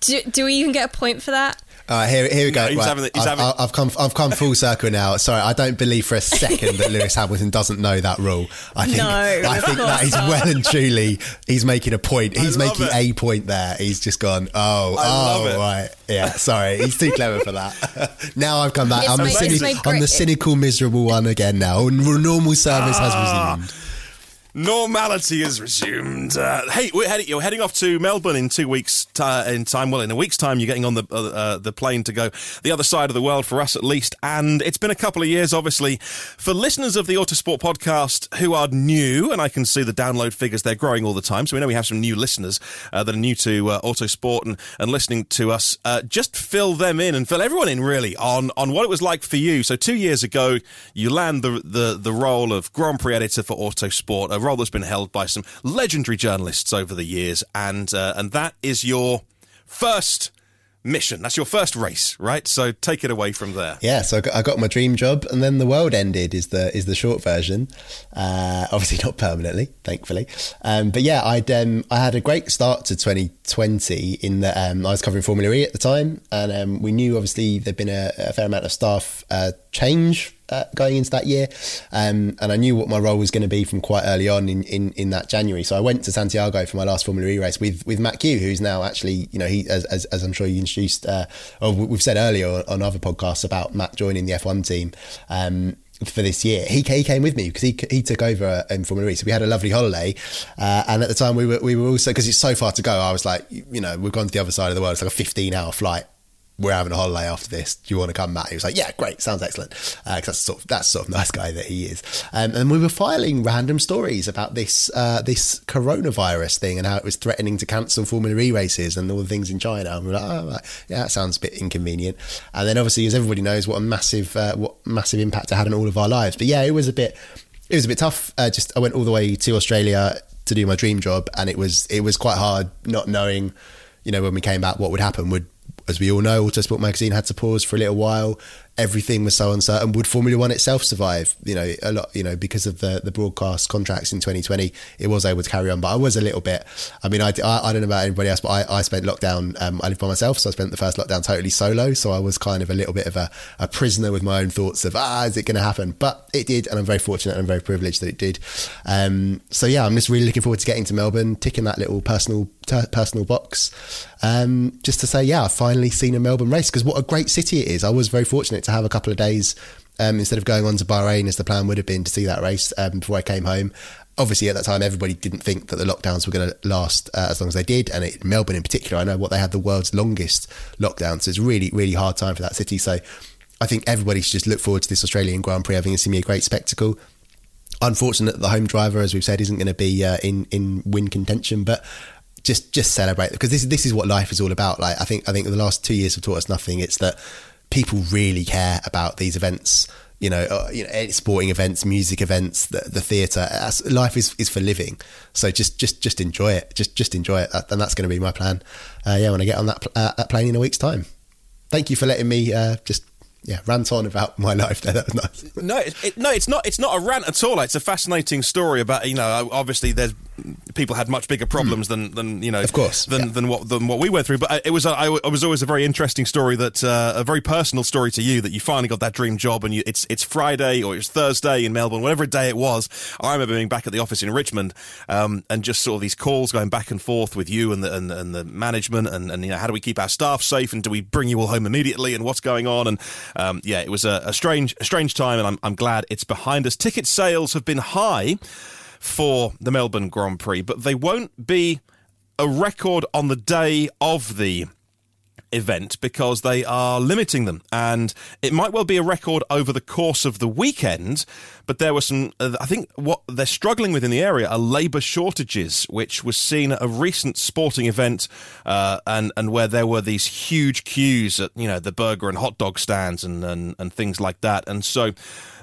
do, do we even get a point for that? All right, here, here we go. No, he's Right, having the- he's I've, having- I've come, I've come full circle now. Sorry, I don't believe for a second that [LAUGHS] Lewis Hamilton doesn't know that rule. I think, No, I think that course [LAUGHS] well and truly, he's making a point. He's making it. a point there. He's just gone, oh, I oh, love it. right, yeah. Sorry, he's too clever for that. [LAUGHS] now I've come back. It's I'm, the made- it's cyni- I'm the cynical, miserable one again now. Normal service Ah. has resumed. Normality is resumed. Uh, hey, we're heading, you're heading off to Melbourne in two weeks' ti in time. Well, in a week's time, you're getting on the uh, uh, the plane to go the other side of the world for us, at least. And it's been a couple of years, obviously, for listeners of the Autosport podcast who are new. And I can see the download figures; they're growing all the time. So we know we have some new listeners uh, that are new to uh, Autosport and, and listening to us. Just fill them in and fill everyone in, really, on on what it was like for you. So two years ago, you land the the the role of Grand Prix editor for Autosport, role that's been held by some legendary journalists over the years, and uh, and that is your first mission. That's your first race, right? So take it away from there. Yeah, so I got, I got my dream job, and then the world ended. Is the is the short version? Uh, obviously not permanently, thankfully. Um, but yeah, I'd um, I had a great start to 2020 in that um, I was covering Formula E at the time, and um, we knew obviously there'd been a, a fair amount of staff uh, change uh, going into that year, um, and I knew what my role was going to be from quite early on in, in, in that January. So I went to Santiago for my last Formula E race with with Matt Kew, who's now actually you know he as as, as I'm sure you introduced, uh, or we've said earlier on, other podcasts about Matt joining the F1 team. Um, for this year, he, he came with me because he he took over in Formula E, so we had a lovely holiday. Uh, and at the time, we were we were also because it's so far to go. I was like, you know, we've gone to the other side of the world. It's like a 15 hour flight we're having a holiday after this. Do you want to come back? He was like, yeah, great. Sounds excellent. Because that's sort of, that's sort of nice guy that he is. Um, and we were filing random stories about this, uh, this coronavirus thing and how it was threatening to cancel Formula E races and all the things in China. And we we're like, oh, yeah, that sounds a bit inconvenient. And then obviously, as everybody knows, what a massive, uh, what massive impact it had on all of our lives. But yeah, it was a bit, it was a bit tough. Uh, just, I went all the way to Australia to do my dream job and it was, it was quite hard not knowing, you know, when we came back, what would happen. Would, as we all know, Autosport magazine had to pause for a little while. Everything was so uncertain. Would Formula One itself survive? You know, a lot. You know, because of the the broadcast contracts in 2020, it was able to carry on. But I was a little bit. I mean, I, I, I don't know about anybody else, but I, I spent lockdown. Um, I lived by myself, so I spent the first lockdown totally solo. So I was kind of a little bit of a, a prisoner with my own thoughts of ah, is it going to happen? But it did, and I'm very fortunate and I'm very privileged that it did. Um, so yeah, I'm just really looking forward to getting to Melbourne, ticking that little personal personal box, um, just to say, yeah, I've finally seen a Melbourne race because what a great city it is. I was very fortunate to have a couple of days um, instead of going on to Bahrain as the plan would have been to see that race um, before I came home. obviously at that time everybody didn't think that the lockdowns were going to last uh, as long as they did, and it, Melbourne in particular, I know what they had the world's longest lockdown, so it's really really hard time for that city. So I think everybody should just look forward to this Australian Grand Prix. I think it's going to be a great spectacle. Unfortunate that the home driver, as we've said, isn't going to be uh, in in win contention, but just just celebrate because this this is what life is all about. Like I think I think the last two years have taught us nothing. It's that people really care about these events. You know, uh, you know, sporting events, music events, the, the theatre. Life is, is for living. So just just just enjoy it. Just just enjoy it, and that's going to be my plan. Uh, yeah, when I get on that uh, that plane in a week's time. Thank you for letting me uh, just yeah, rant on about my [LAUGHS] life there. That was nice. No, it, no, it's not. It's not a rant at all. It's a fascinating story about you know. Obviously, there's people had much bigger problems mm. than, than you know, of course, than, yeah. than what than what we went through. But it was a, was always a very interesting story that uh, a very personal story to you that you finally got that dream job and you, it's it's Friday or it's Thursday in Melbourne, whatever day it was. I remember being back at the office in Richmond um, and just sort of these calls going back and forth with you and the and, and the management and, and you know how do we keep our staff safe and do we bring you all home immediately and what's going on and um, yeah, it was a, a strange a strange time and I'm I'm glad it's behind us. Ticket sales have been high for the Melbourne Grand Prix, but they won't be a record on the day of the event because they are limiting them. And it might well be a record over the course of the weekend, but there were some, uh, I think what they're struggling with in the area are labour shortages, which was seen at a recent sporting event uh, and, and where there were these huge queues at, you know, the burger and hot dog stands and, and, and things like that. And so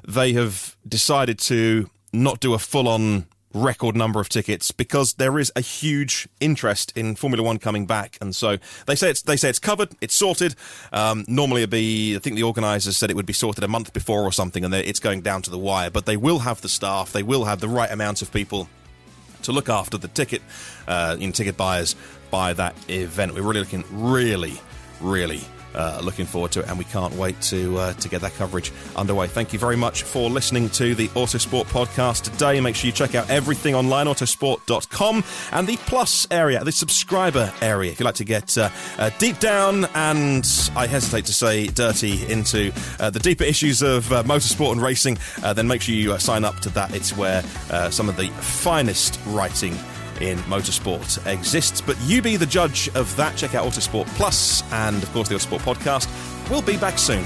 they have decided to not do a full on record number of tickets because there is a huge interest in Formula One coming back, and so they say it's they say it's covered, it's sorted. Um, normally, it'd be I think the organisers said it would be sorted a month before or something, and it's going down to the wire. But they will have the staff, they will have the right amount of people to look after the ticket, uh, in ticket buyers by that event. We're really looking, really, really uh, looking forward to it, and we can't wait to uh, to get that coverage underway. Thank you very much for listening to the Autosport podcast today. Make sure you check out everything online, autosport.com, and the plus area, the subscriber area, if you'd like to get uh, uh deep down and I hesitate to say dirty into uh, the deeper issues of motorsport and racing, then make sure you sign up to that. It's where some of the finest writing in motorsport exists. But you be the judge of that. Check out Autosport Plus and, of course, the Autosport podcast. We'll be back soon.